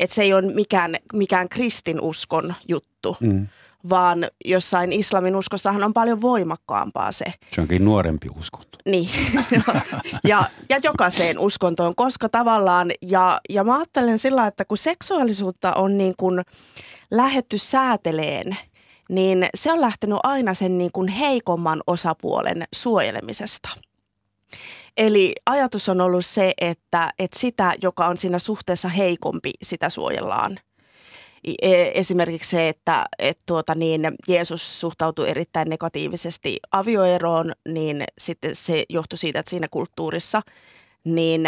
että se ei ole mikään, mikään kristinuskon juttu, mm. vaan jossain islamin uskossahan on paljon voimakkaampaa se. Se onkin nuorempi uskonto. Niin, ja, ja jokaiseen uskontoon, koska tavallaan, ja, ja mä ajattelen sillä, että kun seksuaalisuutta on niin kuin lähetty sääteleen, niin se on lähtenyt aina sen niin kuin heikomman osapuolen suojelemisesta. Eli ajatus on ollut se, että, että sitä, joka on siinä suhteessa heikompi, sitä suojellaan. E, esimerkiksi se, että, että tuota niin, Jeesus suhtautui erittäin negatiivisesti avioeroon, niin sitten se johtui siitä, että siinä kulttuurissa niin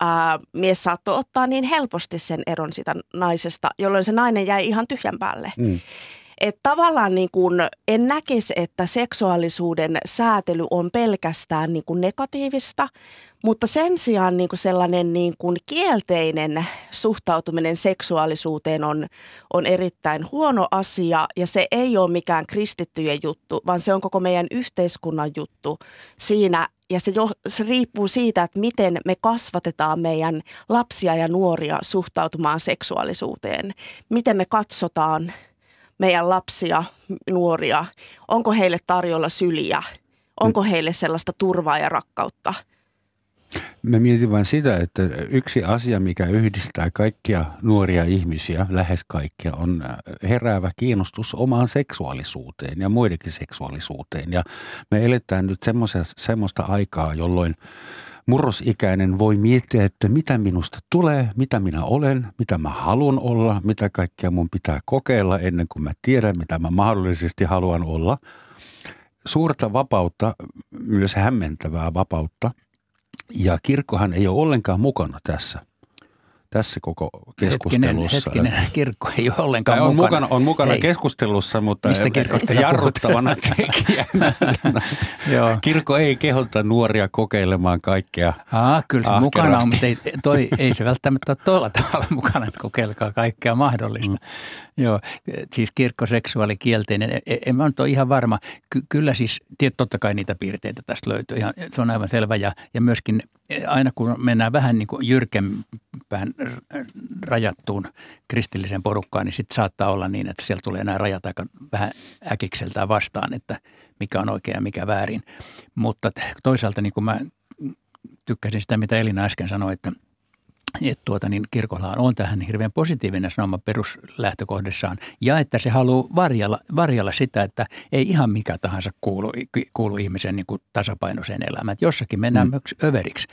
ää, mies saattoi ottaa niin helposti sen eron sitä naisesta, jolloin se nainen jäi ihan tyhjän päälle. Mm. Että tavallaan niin kuin en näkisi, että seksuaalisuuden säätely on pelkästään niin kuin negatiivista, mutta sen sijaan niin kuin sellainen niin kuin kielteinen suhtautuminen seksuaalisuuteen on, on erittäin huono asia ja se ei ole mikään kristittyjen juttu, vaan se on koko meidän yhteiskunnan juttu siinä ja se, jo, se riippuu siitä, että miten me kasvatetaan meidän lapsia ja nuoria suhtautumaan seksuaalisuuteen. Miten me katsotaan meidän lapsia, nuoria? Onko heille tarjolla syliä? Onko heille sellaista turvaa ja rakkautta? Mä mietin vain sitä, että yksi asia, mikä yhdistää kaikkia nuoria ihmisiä, lähes kaikkia, on heräävä kiinnostus omaan seksuaalisuuteen ja muidenkin seksuaalisuuteen. Ja me eletään nyt semmoista aikaa, jolloin murrosikäinen voi miettiä, että mitä minusta tulee, mitä minä olen, mitä mä haluan olla, mitä kaikkea mun pitää kokeilla ennen kuin mä tiedän, mitä mä mahdollisesti haluan olla. Suurta vapautta, myös hämmentävää vapautta. Ja kirkkohan ei ole ollenkaan mukana tässä – tässä koko keskustelussa. Hetkinen, hetkinen kirkko ei ole ollenkaan on mukana. mukana. On mukana ei. keskustelussa, mutta Mistä jarruttavana tekijänä. Joo. Kirkko ei kehota nuoria kokeilemaan kaikkea Aa, kyllä se mukana on, mutta ei, toi, ei se välttämättä ole tuolla tavalla mukana, että kokeilkaa kaikkea mahdollista. Mm. Joo, siis kirkkoseksuaalikielteinen, en, e, en mä nyt ole ihan varma. Ky, kyllä siis, totta kai niitä piirteitä tästä löytyy, ihan, se on aivan selvä. Ja, ja myöskin e, aina kun mennään vähän niin kuin jyrkempään rajattuun kristilliseen porukkaan, niin sitten saattaa olla niin, että siellä tulee nämä rajat aika vähän äkikseltään vastaan, että mikä on oikein ja mikä väärin. Mutta toisaalta niin kuin mä tykkäsin sitä, mitä Elina äsken sanoi, että – että tuota, niin kirkolla on tähän hirveän positiivinen sanoma peruslähtökohdissaan ja että se haluaa varjella, varjella sitä, että ei ihan mikä tahansa kuulu, kuulu ihmisen niin kuin tasapainoiseen elämään. Että jossakin mennään mm. myös överiksi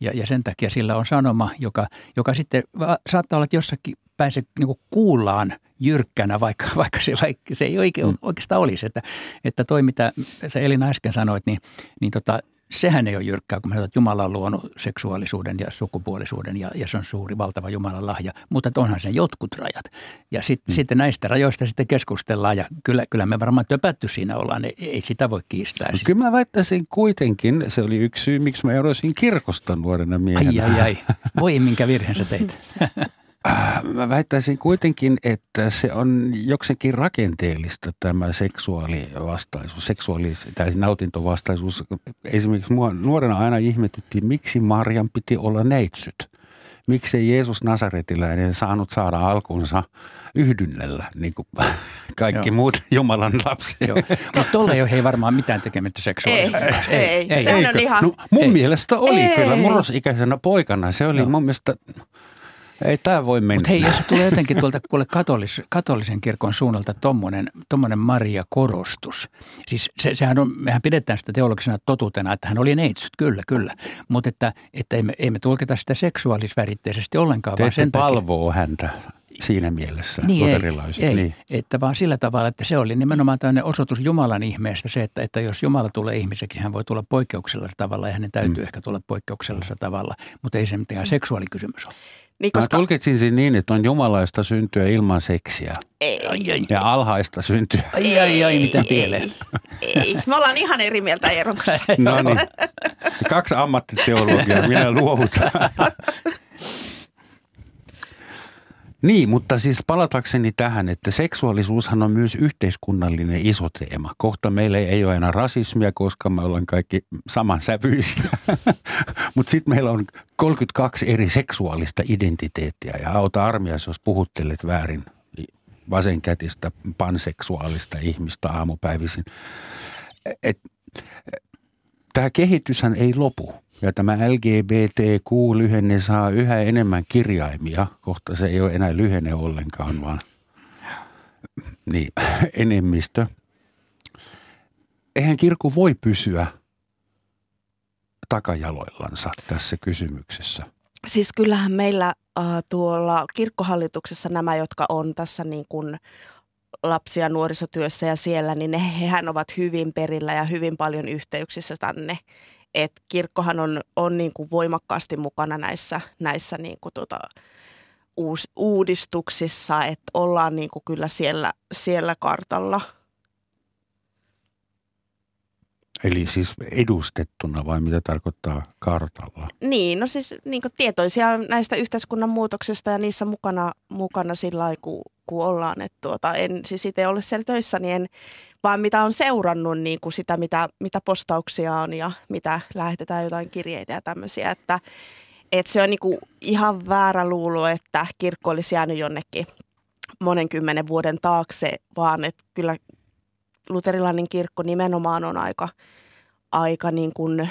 ja, ja sen takia sillä on sanoma, joka, joka sitten saattaa olla, että jossakin pääse niin kuin kuullaan jyrkkänä, vaikka, vaikka se, vaikka se ei oikein, mm. oikeastaan olisi. Että, että toi, mitä sä Elina äsken sanoit, niin, niin tota, sehän ei ole jyrkkää, kun me että Jumala on luonut seksuaalisuuden ja sukupuolisuuden ja, ja se on suuri, valtava Jumalan lahja. Mutta onhan se jotkut rajat. Ja sit, mm. sitten näistä rajoista sitten keskustellaan ja kyllä, kyllä me varmaan töpätty siinä ollaan. Ei, ei sitä voi kiistää. No, kyllä mä väittäisin kuitenkin, se oli yksi syy, miksi mä erosin kirkosta nuorena miehenä. Ai ai ai, voi minkä virheen sä teit. Äh, mä väittäisin kuitenkin, että se on jokseenkin rakenteellista tämä seksuaalivastaisuus, seksuaalis- tai nautintovastaisuus. Esimerkiksi mua nuorena aina ihmetytti, miksi Marjan piti olla neitsyt. Miksi Jeesus Nasaretiläinen saanut saada alkunsa yhdynnellä, niin kuin kaikki Joo. muut Jumalan lapset. Mutta tuolla ei ole hei varmaan mitään tekemistä seksuaalisuudesta. Ei, ei, ei, ei. Sehän on ihan... No, mun ei. mielestä oli ei. kyllä murrosikäisenä poikana. Se oli Joo. mun mielestä ei tämä voi mennä. Mutta hei, jos tulee jotenkin tuolta kuule katolis, katolisen kirkon suunnalta tommonen, tommonen Maria-korostus. Siis se, sehän on, mehän pidetään sitä teologisena totuutena, että hän oli neitsyt, kyllä, kyllä. Mutta että, että ei, me, ei me tulkita sitä seksuaalisväritteisesti ollenkaan. Te vaan sen palvoo takia, häntä siinä mielessä, niin ei, ei, niin. että vaan sillä tavalla, että se oli nimenomaan tämmöinen osoitus Jumalan ihmeestä se, että, että jos Jumala tulee ihmiseksi, hän voi tulla poikkeuksellisella tavalla ja hänen täytyy mm. ehkä tulla poikkeuksellisella tavalla, mutta ei se mitään seksuaalikysymys ole. Niin koska... Mä tulkitsin sen niin, että on jumalaista syntyä ilman seksiä. Ei. Ai, ai. Ja alhaista syntyä. Ai, ai, ai, mitä pieleen. Ei, ei. Me ollaan ihan eri mieltä Eeron kanssa. No niin. Kaksi ammattiteologiaa, minä luovutan. Niin, mutta siis palatakseni tähän, että seksuaalisuushan on myös yhteiskunnallinen iso teema. Kohta meillä ei ole enää rasismia, koska me ollaan kaikki samansävyisiä. mutta sitten meillä on 32 eri seksuaalista identiteettiä ja auta armias, jos puhuttelet väärin vasenkätistä panseksuaalista ihmistä aamupäivisin. Et, tämä kehityshän ei lopu. Ja tämä LGBTQ-lyhenne saa yhä enemmän kirjaimia. Kohta se ei ole enää lyhenne ollenkaan, vaan niin, enemmistö. Eihän kirkko voi pysyä takajaloillansa tässä kysymyksessä. Siis kyllähän meillä äh, tuolla kirkkohallituksessa nämä, jotka on tässä niin kuin lapsia nuorisotyössä ja siellä, niin ne, hehän ovat hyvin perillä ja hyvin paljon yhteyksissä tänne. Et kirkkohan on, on niin kuin voimakkaasti mukana näissä, näissä niin kuin tota, uus, uudistuksissa, että ollaan niin kuin kyllä siellä, siellä kartalla – Eli siis edustettuna vai mitä tarkoittaa kartalla? Niin, no siis niin tietoisia näistä yhteiskunnan muutoksista ja niissä mukana, mukana sillä lailla, kun, kun ollaan. Että tuota, en siis itse ole siellä töissä, niin en, vaan mitä on seurannut niin kuin sitä, mitä, mitä postauksia on ja mitä lähetetään jotain kirjeitä ja tämmöisiä. Että, että se on niin kuin ihan väärä luulo, että kirkko olisi jäänyt jonnekin monen kymmenen vuoden taakse, vaan että kyllä luterilainen kirkko nimenomaan on aika, aika niin kuin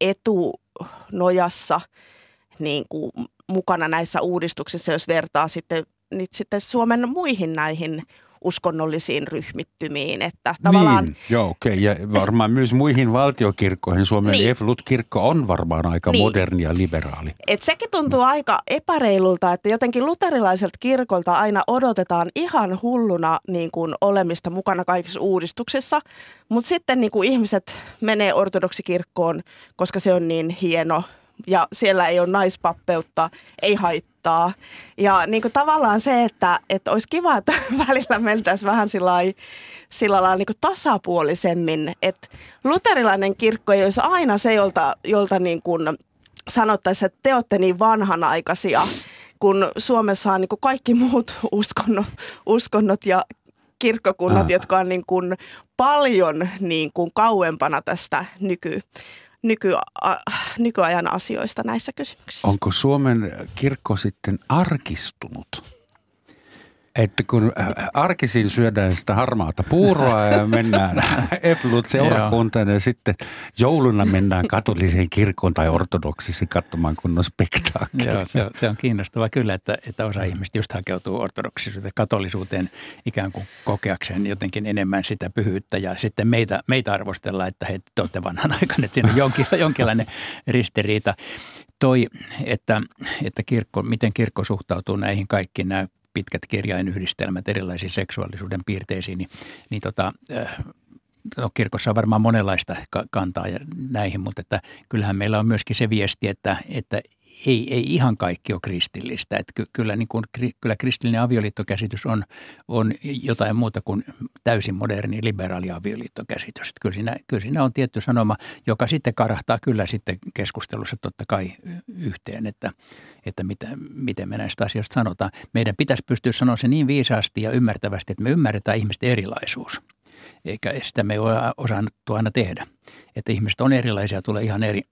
etunojassa niin kuin mukana näissä uudistuksissa, jos vertaa sitten, niin sitten Suomen muihin näihin uskonnollisiin ryhmittymiin. Että tavallaan, niin, joo, okei. Okay. Ja varmaan myös muihin valtiokirkkoihin. Suomen niin. Eflut-kirkko on varmaan aika niin. moderni ja liberaali. Et sekin tuntuu aika epäreilulta, että jotenkin luterilaiselta kirkolta aina odotetaan ihan hulluna niin kuin olemista mukana kaikissa uudistuksissa. Mutta sitten niin kuin ihmiset menee ortodoksikirkkoon, koska se on niin hieno ja siellä ei ole naispappeutta, ei haittaa. Ja niin kuin tavallaan se, että, että olisi kiva, että välillä mentäisiin vähän sillä lailla niin tasapuolisemmin. Että luterilainen kirkko ei olisi aina se, jolta, jolta niin kuin sanottaisiin, että te olette niin vanhanaikaisia, kun Suomessa on niin kuin kaikki muut uskonnot, uskonnot ja kirkkokunnat, jotka on niin kuin paljon niin kuin kauempana tästä nyky nyky, nykyajan asioista näissä kysymyksissä. Onko Suomen kirkko sitten arkistunut? Että kun äh, arkisin syödään sitä harmaata puuroa ja mennään Eflut seurakuntaan ja sitten jouluna mennään katoliseen kirkkoon tai ortodoksisiin katsomaan kunnon spektaakkeli. Joo, se on, se on kiinnostavaa kyllä, että, että osa ihmistä just hakeutuu ortodoksisuuteen, katolisuuteen ikään kuin kokeakseen jotenkin enemmän sitä pyhyyttä ja sitten meitä, meitä arvostellaan, että hei, te olette vanhan aikana, että siinä on jonkin, jonkinlainen ristiriita toi, että, että kirkko, miten kirkko suhtautuu näihin kaikkiin nämä pitkät kirjainyhdistelmät erilaisiin seksuaalisuuden piirteisiin, niin, niin tota, äh, no, kirkossa on varmaan monenlaista kantaa ja näihin, mutta että kyllähän meillä on myöskin se viesti, että, että ei, ei ihan kaikki ole kristillistä. Että kyllä, niin kuin, kyllä kristillinen avioliittokäsitys on, on jotain muuta kuin täysin moderni liberaali avioliittokäsitys. Että kyllä, siinä, kyllä siinä on tietty sanoma, joka sitten karahtaa kyllä sitten keskustelussa totta kai yhteen, että, että mitä, miten me näistä asioista sanotaan. Meidän pitäisi pystyä sanoa se niin viisaasti ja ymmärtävästi, että me ymmärretään ihmisten erilaisuus. Eikä sitä me ei ole osannut aina tehdä. Että ihmiset on erilaisia, tulee ihan eri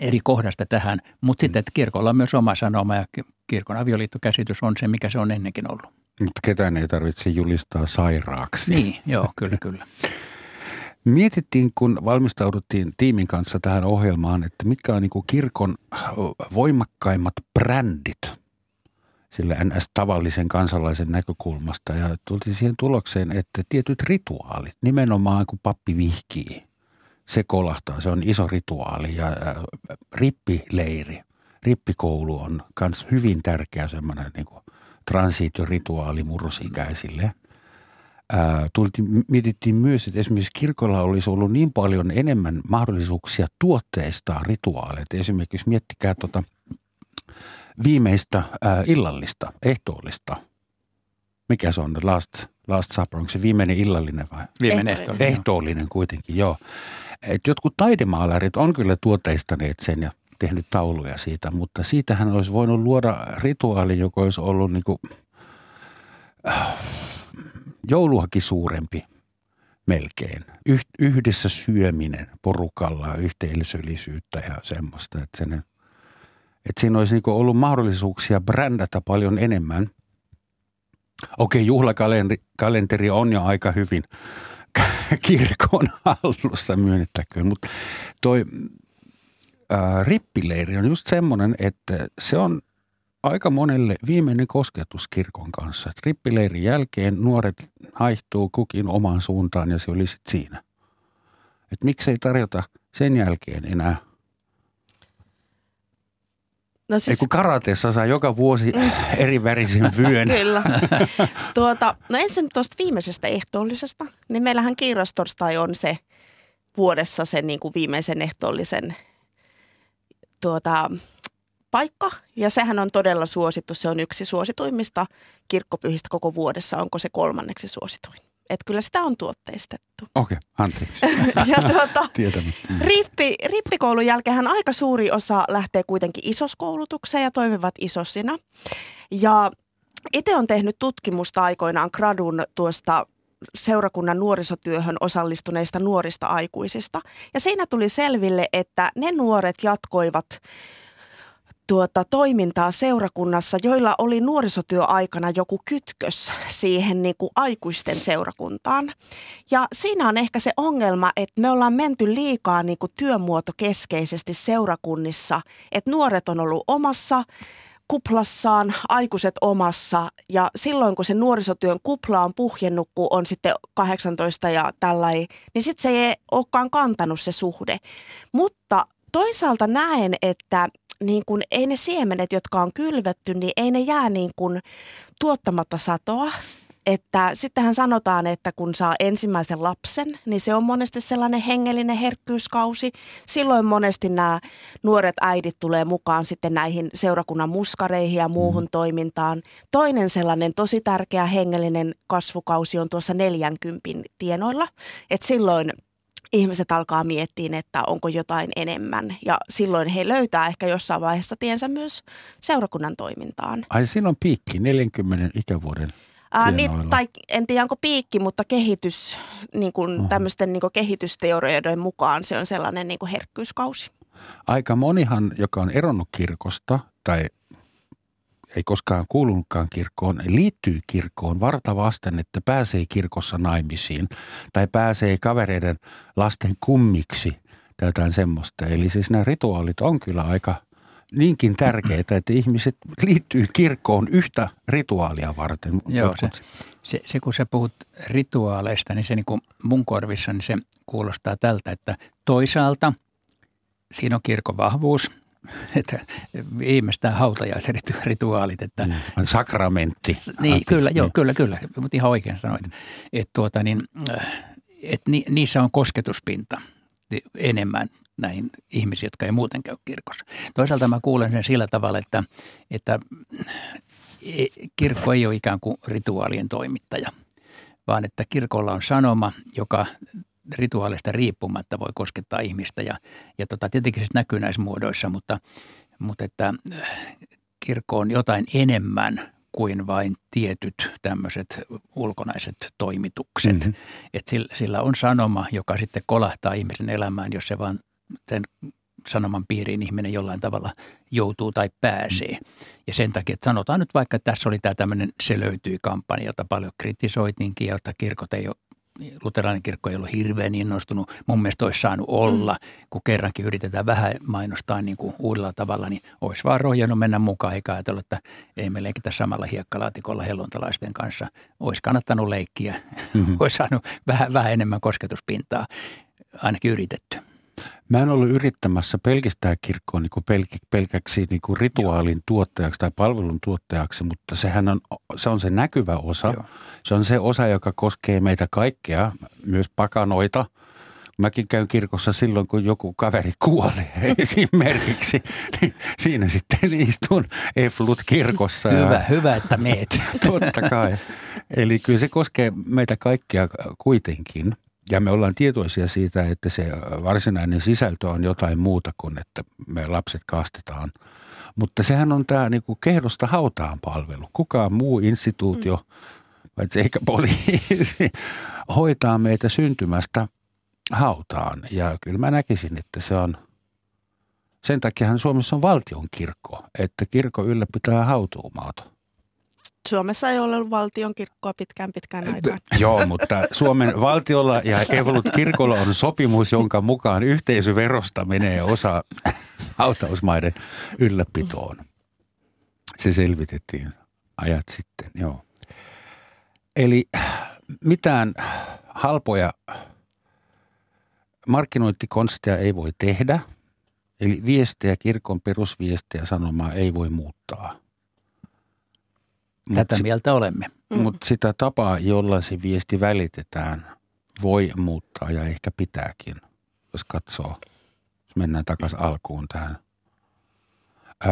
eri kohdasta tähän, mutta sitten että kirkolla on myös oma sanoma ja kirkon avioliittokäsitys on se, mikä se on ennenkin ollut. Mutta ketään ei tarvitse julistaa sairaaksi. Niin, joo, kyllä, kyllä. Mietittiin, kun valmistauduttiin tiimin kanssa tähän ohjelmaan, että mitkä on niin kirkon voimakkaimmat brändit sillä NS-tavallisen kansalaisen näkökulmasta. Ja tultiin siihen tulokseen, että tietyt rituaalit, nimenomaan kun pappi vihkii – se kolahtaa. Se on iso rituaali ja rippileiri, rippikoulu on myös hyvin tärkeä semmoinen niin transitiorituaali murrosikäisille. tultiin, mietittiin myös, että esimerkiksi kirkolla olisi ollut niin paljon enemmän mahdollisuuksia tuotteistaa rituaaleita. Esimerkiksi miettikää tuota viimeistä ää, illallista, ehtoollista. Mikä se on? Last, last Supper, onko se viimeinen illallinen vai? Viimeinen ehtoollinen. Ehtoollinen kuitenkin, joo että jotkut taidemaalarit on kyllä tuoteistaneet sen ja tehnyt tauluja siitä, mutta siitähän olisi voinut luoda rituaali, joka olisi ollut niin kuin, äh, jouluakin suurempi melkein. Yh, yhdessä syöminen porukalla, yhteisöllisyyttä ja semmoista, että, sen, että siinä olisi niin ollut mahdollisuuksia brändätä paljon enemmän. Okei, juhlakalenteri on jo aika hyvin – kirkon hallussa myönnettäköön. Mutta toi ää, rippileiri on just semmoinen, että se on aika monelle viimeinen kosketus kirkon kanssa. Et rippileirin jälkeen nuoret haihtuu kukin omaan suuntaan ja se oli sitten siinä. Et miksei tarjota sen jälkeen enää – No siis, Ei kun karateessa saa joka vuosi mm. eri värisen vyön. Kyllä. Tuota, no ensin tuosta viimeisestä ehtoollisesta, niin meillähän kiirastorstai on se vuodessa sen niin kuin viimeisen ehtoollisen tuota, paikka. Ja sehän on todella suosittu. Se on yksi suosituimmista kirkkopyhistä koko vuodessa. Onko se kolmanneksi suosituin? Että kyllä sitä on tuotteistettu. Okei, okay, anteeksi. ja tuota, mm. rippi, rippikoulun jälkeen aika suuri osa lähtee kuitenkin isoskoulutukseen ja toimivat isosina. Ja itse on tehnyt tutkimusta aikoinaan gradun tuosta seurakunnan nuorisotyöhön osallistuneista nuorista aikuisista. Ja siinä tuli selville, että ne nuoret jatkoivat tuota, toimintaa seurakunnassa, joilla oli nuorisotyöaikana joku kytkös siihen niin kuin aikuisten seurakuntaan. Ja siinä on ehkä se ongelma, että me ollaan menty liikaa niin kuin työmuotokeskeisesti seurakunnissa, että nuoret on ollut omassa kuplassaan, aikuiset omassa ja silloin kun se nuorisotyön kupla on puhjennut, kun on sitten 18 ja tällainen, niin sitten se ei olekaan kantanut se suhde. Mutta toisaalta näen, että niin kuin, ei ne siemenet, jotka on kylvetty, niin ei ne jää niin kuin tuottamatta satoa. Että sittenhän sanotaan, että kun saa ensimmäisen lapsen, niin se on monesti sellainen hengellinen herkkyyskausi. Silloin monesti nämä nuoret äidit tulee mukaan sitten näihin seurakunnan muskareihin ja muuhun mm. toimintaan. Toinen sellainen tosi tärkeä hengellinen kasvukausi on tuossa 40 tienoilla. Että silloin ihmiset alkaa miettiä, että onko jotain enemmän. Ja silloin he löytää ehkä jossain vaiheessa tiensä myös seurakunnan toimintaan. Ai siinä on piikki 40 ikävuoden Ää, niin, tai en tiedä onko piikki, mutta kehitys, niin kuin, uh-huh. tämmöisten niin kuin kehitysteorioiden mukaan se on sellainen niin kuin herkkyyskausi. Aika monihan, joka on eronnut kirkosta tai ei koskaan kuulunutkaan kirkkoon, liittyy kirkkoon varta vasten, että pääsee kirkossa naimisiin tai pääsee kavereiden lasten kummiksi tai jotain semmoista. Eli siis nämä rituaalit on kyllä aika niinkin tärkeitä, että ihmiset liittyy kirkkoon yhtä rituaalia varten. Joo, se, se, se kun sä puhut rituaaleista, niin se niin kuin mun korvissa, niin se kuulostaa tältä, että toisaalta siinä on kirkon vahvuus – että viimeistään hautajaisrituaalit. Että, mm, sakramentti. Niin, Anteeksi, kyllä, niin. joo, kyllä, kyllä, mutta ihan oikein sanoit. Että tuota, niin, äh, että ni, niissä on kosketuspinta enemmän näihin ihmisiin, jotka ei muuten käy kirkossa. Toisaalta mä kuulen sen sillä tavalla, että, että e, kirkko ei ole ikään kuin rituaalien toimittaja, vaan että kirkolla on sanoma, joka rituaalista riippumatta voi koskettaa ihmistä. Ja, ja tota, tietenkin se näkyy näissä muodoissa, mutta, mutta että kirkko on jotain enemmän kuin vain tietyt tämmöiset ulkonaiset toimitukset. Mm-hmm. Et sillä, sillä on sanoma, joka sitten kolahtaa ihmisen elämään, jos se vaan sen sanoman piiriin ihminen jollain tavalla joutuu tai pääsee. Ja sen takia, että sanotaan nyt vaikka, että tässä oli tämä tämmöinen Se löytyi kampanja, jota paljon kritisoitinkin ja jota kirkot ei ole luterilainen kirkko ei ollut hirveän innostunut. Mun mielestä olisi saanut olla, kun kerrankin yritetään vähän mainostaa niin kuin uudella tavalla, niin olisi vaan rohjannut mennä mukaan eikä ajatella, että ei me leikitä samalla hiekkalaatikolla hellontalaisten kanssa. Olisi kannattanut leikkiä, mm-hmm. olisi saanut vähän, vähän enemmän kosketuspintaa, ainakin yritetty. Mä en ollut yrittämässä pelkistää kirkkoa niin kuin pelk, pelkäksi niin kuin rituaalin Joo. tuottajaksi tai palvelun tuottajaksi, mutta sehän on se, on se näkyvä osa. Joo. Se on se osa, joka koskee meitä kaikkea, myös pakanoita. Mäkin käyn kirkossa silloin, kun joku kaveri kuolee esimerkiksi. Niin siinä sitten istun Eflut kirkossa. Hyvä, ja... hyvä, että meet. Totta kai. Eli kyllä se koskee meitä kaikkia kuitenkin. Ja me ollaan tietoisia siitä, että se varsinainen sisältö on jotain muuta kuin, että me lapset kastetaan. Mutta sehän on tämä niin kuin kehdosta hautaan palvelu. Kukaan muu instituutio, mm. paitsi eikä poliisi, hoitaa meitä syntymästä hautaan. Ja kyllä mä näkisin, että se on, sen takiahan Suomessa on valtion kirkko, että kirkko ylläpitää hautuumaata. Suomessa ei ole ollut valtion kirkkoa pitkään pitkään aikaan. Joo, mutta Suomen valtiolla ja Evolut kirkolla on sopimus, jonka mukaan yhteisöverosta menee osa hautausmaiden ylläpitoon. Se selvitettiin ajat sitten, joo. Eli mitään halpoja markkinointikonsteja ei voi tehdä. Eli viestejä, kirkon perusviestejä sanomaa ei voi muuttaa – Tätä Mut mieltä olemme. Mutta sitä tapaa, jolla se viesti välitetään, voi muuttaa ja ehkä pitääkin, jos katsoo. Jos mennään takaisin alkuun tähän. Ö,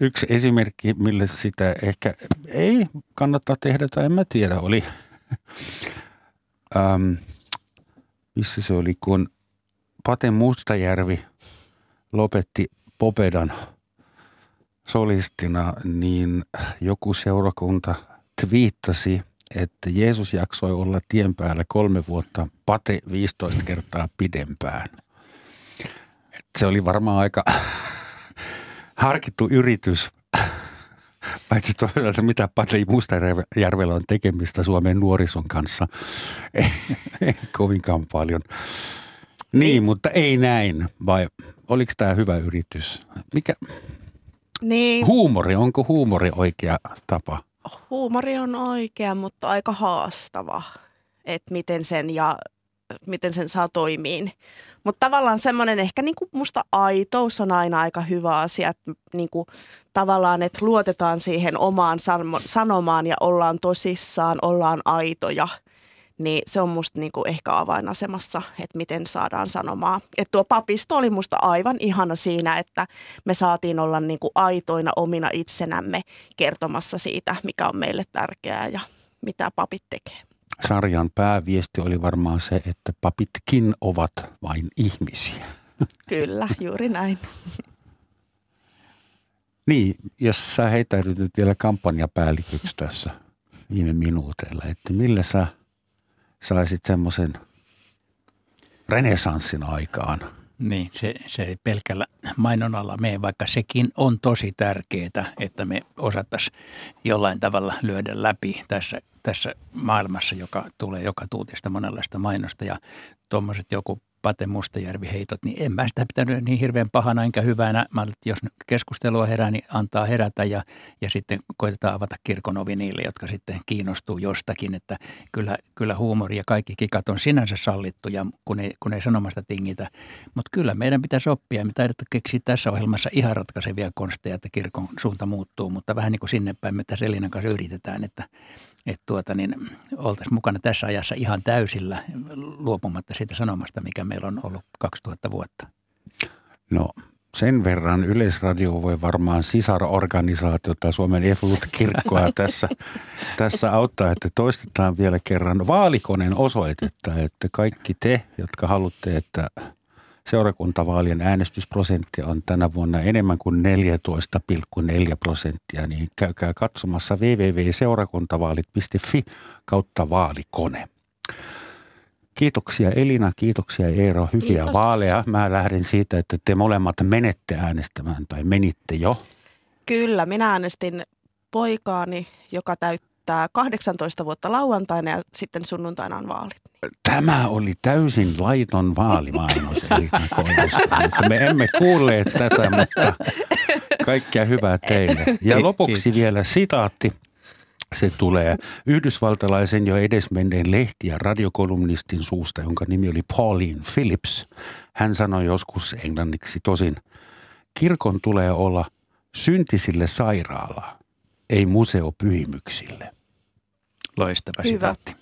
yksi esimerkki, millä sitä ehkä ei kannata tehdä tai en mä tiedä, oli, ähm, missä se oli, kun Pate Mustajärvi lopetti Popedan – solistina, niin joku seurakunta twiittasi, että Jeesus jaksoi olla tien päällä kolme vuotta, Pate 15 kertaa pidempään. Et se oli varmaan aika harkittu yritys, paitsi toisaalta mitä Pate Mustajärvellä on tekemistä Suomen nuorison kanssa. Ei kovinkaan paljon. Niin, niin, mutta ei näin, vai oliko tämä hyvä yritys? Mikä, niin. Huumori, onko huumori oikea tapa? Huumori on oikea, mutta aika haastava, että miten sen ja miten sen saa toimiin. Mutta tavallaan semmoinen ehkä niinku musta aitous on aina aika hyvä asia, että niinku, tavallaan, että luotetaan siihen omaan sanomaan ja ollaan tosissaan, ollaan aitoja – niin se on musta niinku ehkä avainasemassa, että miten saadaan sanomaa. Et tuo papisto oli musta aivan ihana siinä, että me saatiin olla niinku aitoina omina itsenämme kertomassa siitä, mikä on meille tärkeää ja mitä papit tekee. Sarjan pääviesti oli varmaan se, että papitkin ovat vain ihmisiä. Kyllä, juuri näin. Niin, jos sä heitäydyt vielä kampanjapäälliköksi tässä viime minuuteilla, että millä sä – saisit semmoisen renesanssin aikaan. Niin, se, se ei pelkällä mainonnalla mene, vaikka sekin on tosi tärkeää, että me osattaisiin jollain tavalla lyödä läpi tässä, tässä maailmassa, joka tulee joka tuutista monenlaista mainosta ja tuommoiset joku Pate Mustajärvi heitot, niin en mä sitä pitänyt niin hirveän pahana enkä hyvänä. Mä että jos keskustelua herää, niin antaa herätä ja, ja sitten koitetaan avata kirkon ovi niille, jotka sitten kiinnostuu jostakin. Että kyllä, kyllä huumori ja kaikki kikat on sinänsä sallittuja, kun ei, kun ei sanomasta tingitä. Mutta kyllä meidän pitäisi oppia. Me taidettu keksiä tässä ohjelmassa ihan ratkaisevia konsteja, että kirkon suunta muuttuu, mutta vähän niin kuin sinne päin me tässä Elinan kanssa yritetään, että että tuota, niin oltaisiin mukana tässä ajassa ihan täysillä luopumatta siitä sanomasta, mikä meillä on ollut 2000 vuotta? No sen verran Yleisradio voi varmaan sisarorganisaatiota Suomen Efulut-kirkkoa tässä, tässä auttaa, että toistetaan vielä kerran vaalikoneen osoitetta, että kaikki te, jotka haluatte, että seurakuntavaalien äänestysprosentti on tänä vuonna enemmän kuin 14,4 prosenttia, niin käykää katsomassa www.seurakuntavaalit.fi kautta vaalikone. Kiitoksia Elina, kiitoksia Eero, hyviä Kiitos. vaaleja. Mä lähden siitä, että te molemmat menette äänestämään tai menitte jo. Kyllä, minä äänestin poikaani, joka täyttää 18 vuotta lauantaina ja sitten sunnuntaina on vaalit. Tämä oli täysin laiton vaalimaailma, mutta me emme kuulleet tätä, mutta kaikkea hyvää teille. Ja lopuksi vielä sitaatti. Se tulee yhdysvaltalaisen jo edesmenneen lehti- ja radiokolumnistin suusta, jonka nimi oli Pauline Phillips. Hän sanoi joskus englanniksi tosin, kirkon tulee olla syntisille sairaala, ei museo pyhimyksille. Loistava Hyvä. sitaatti.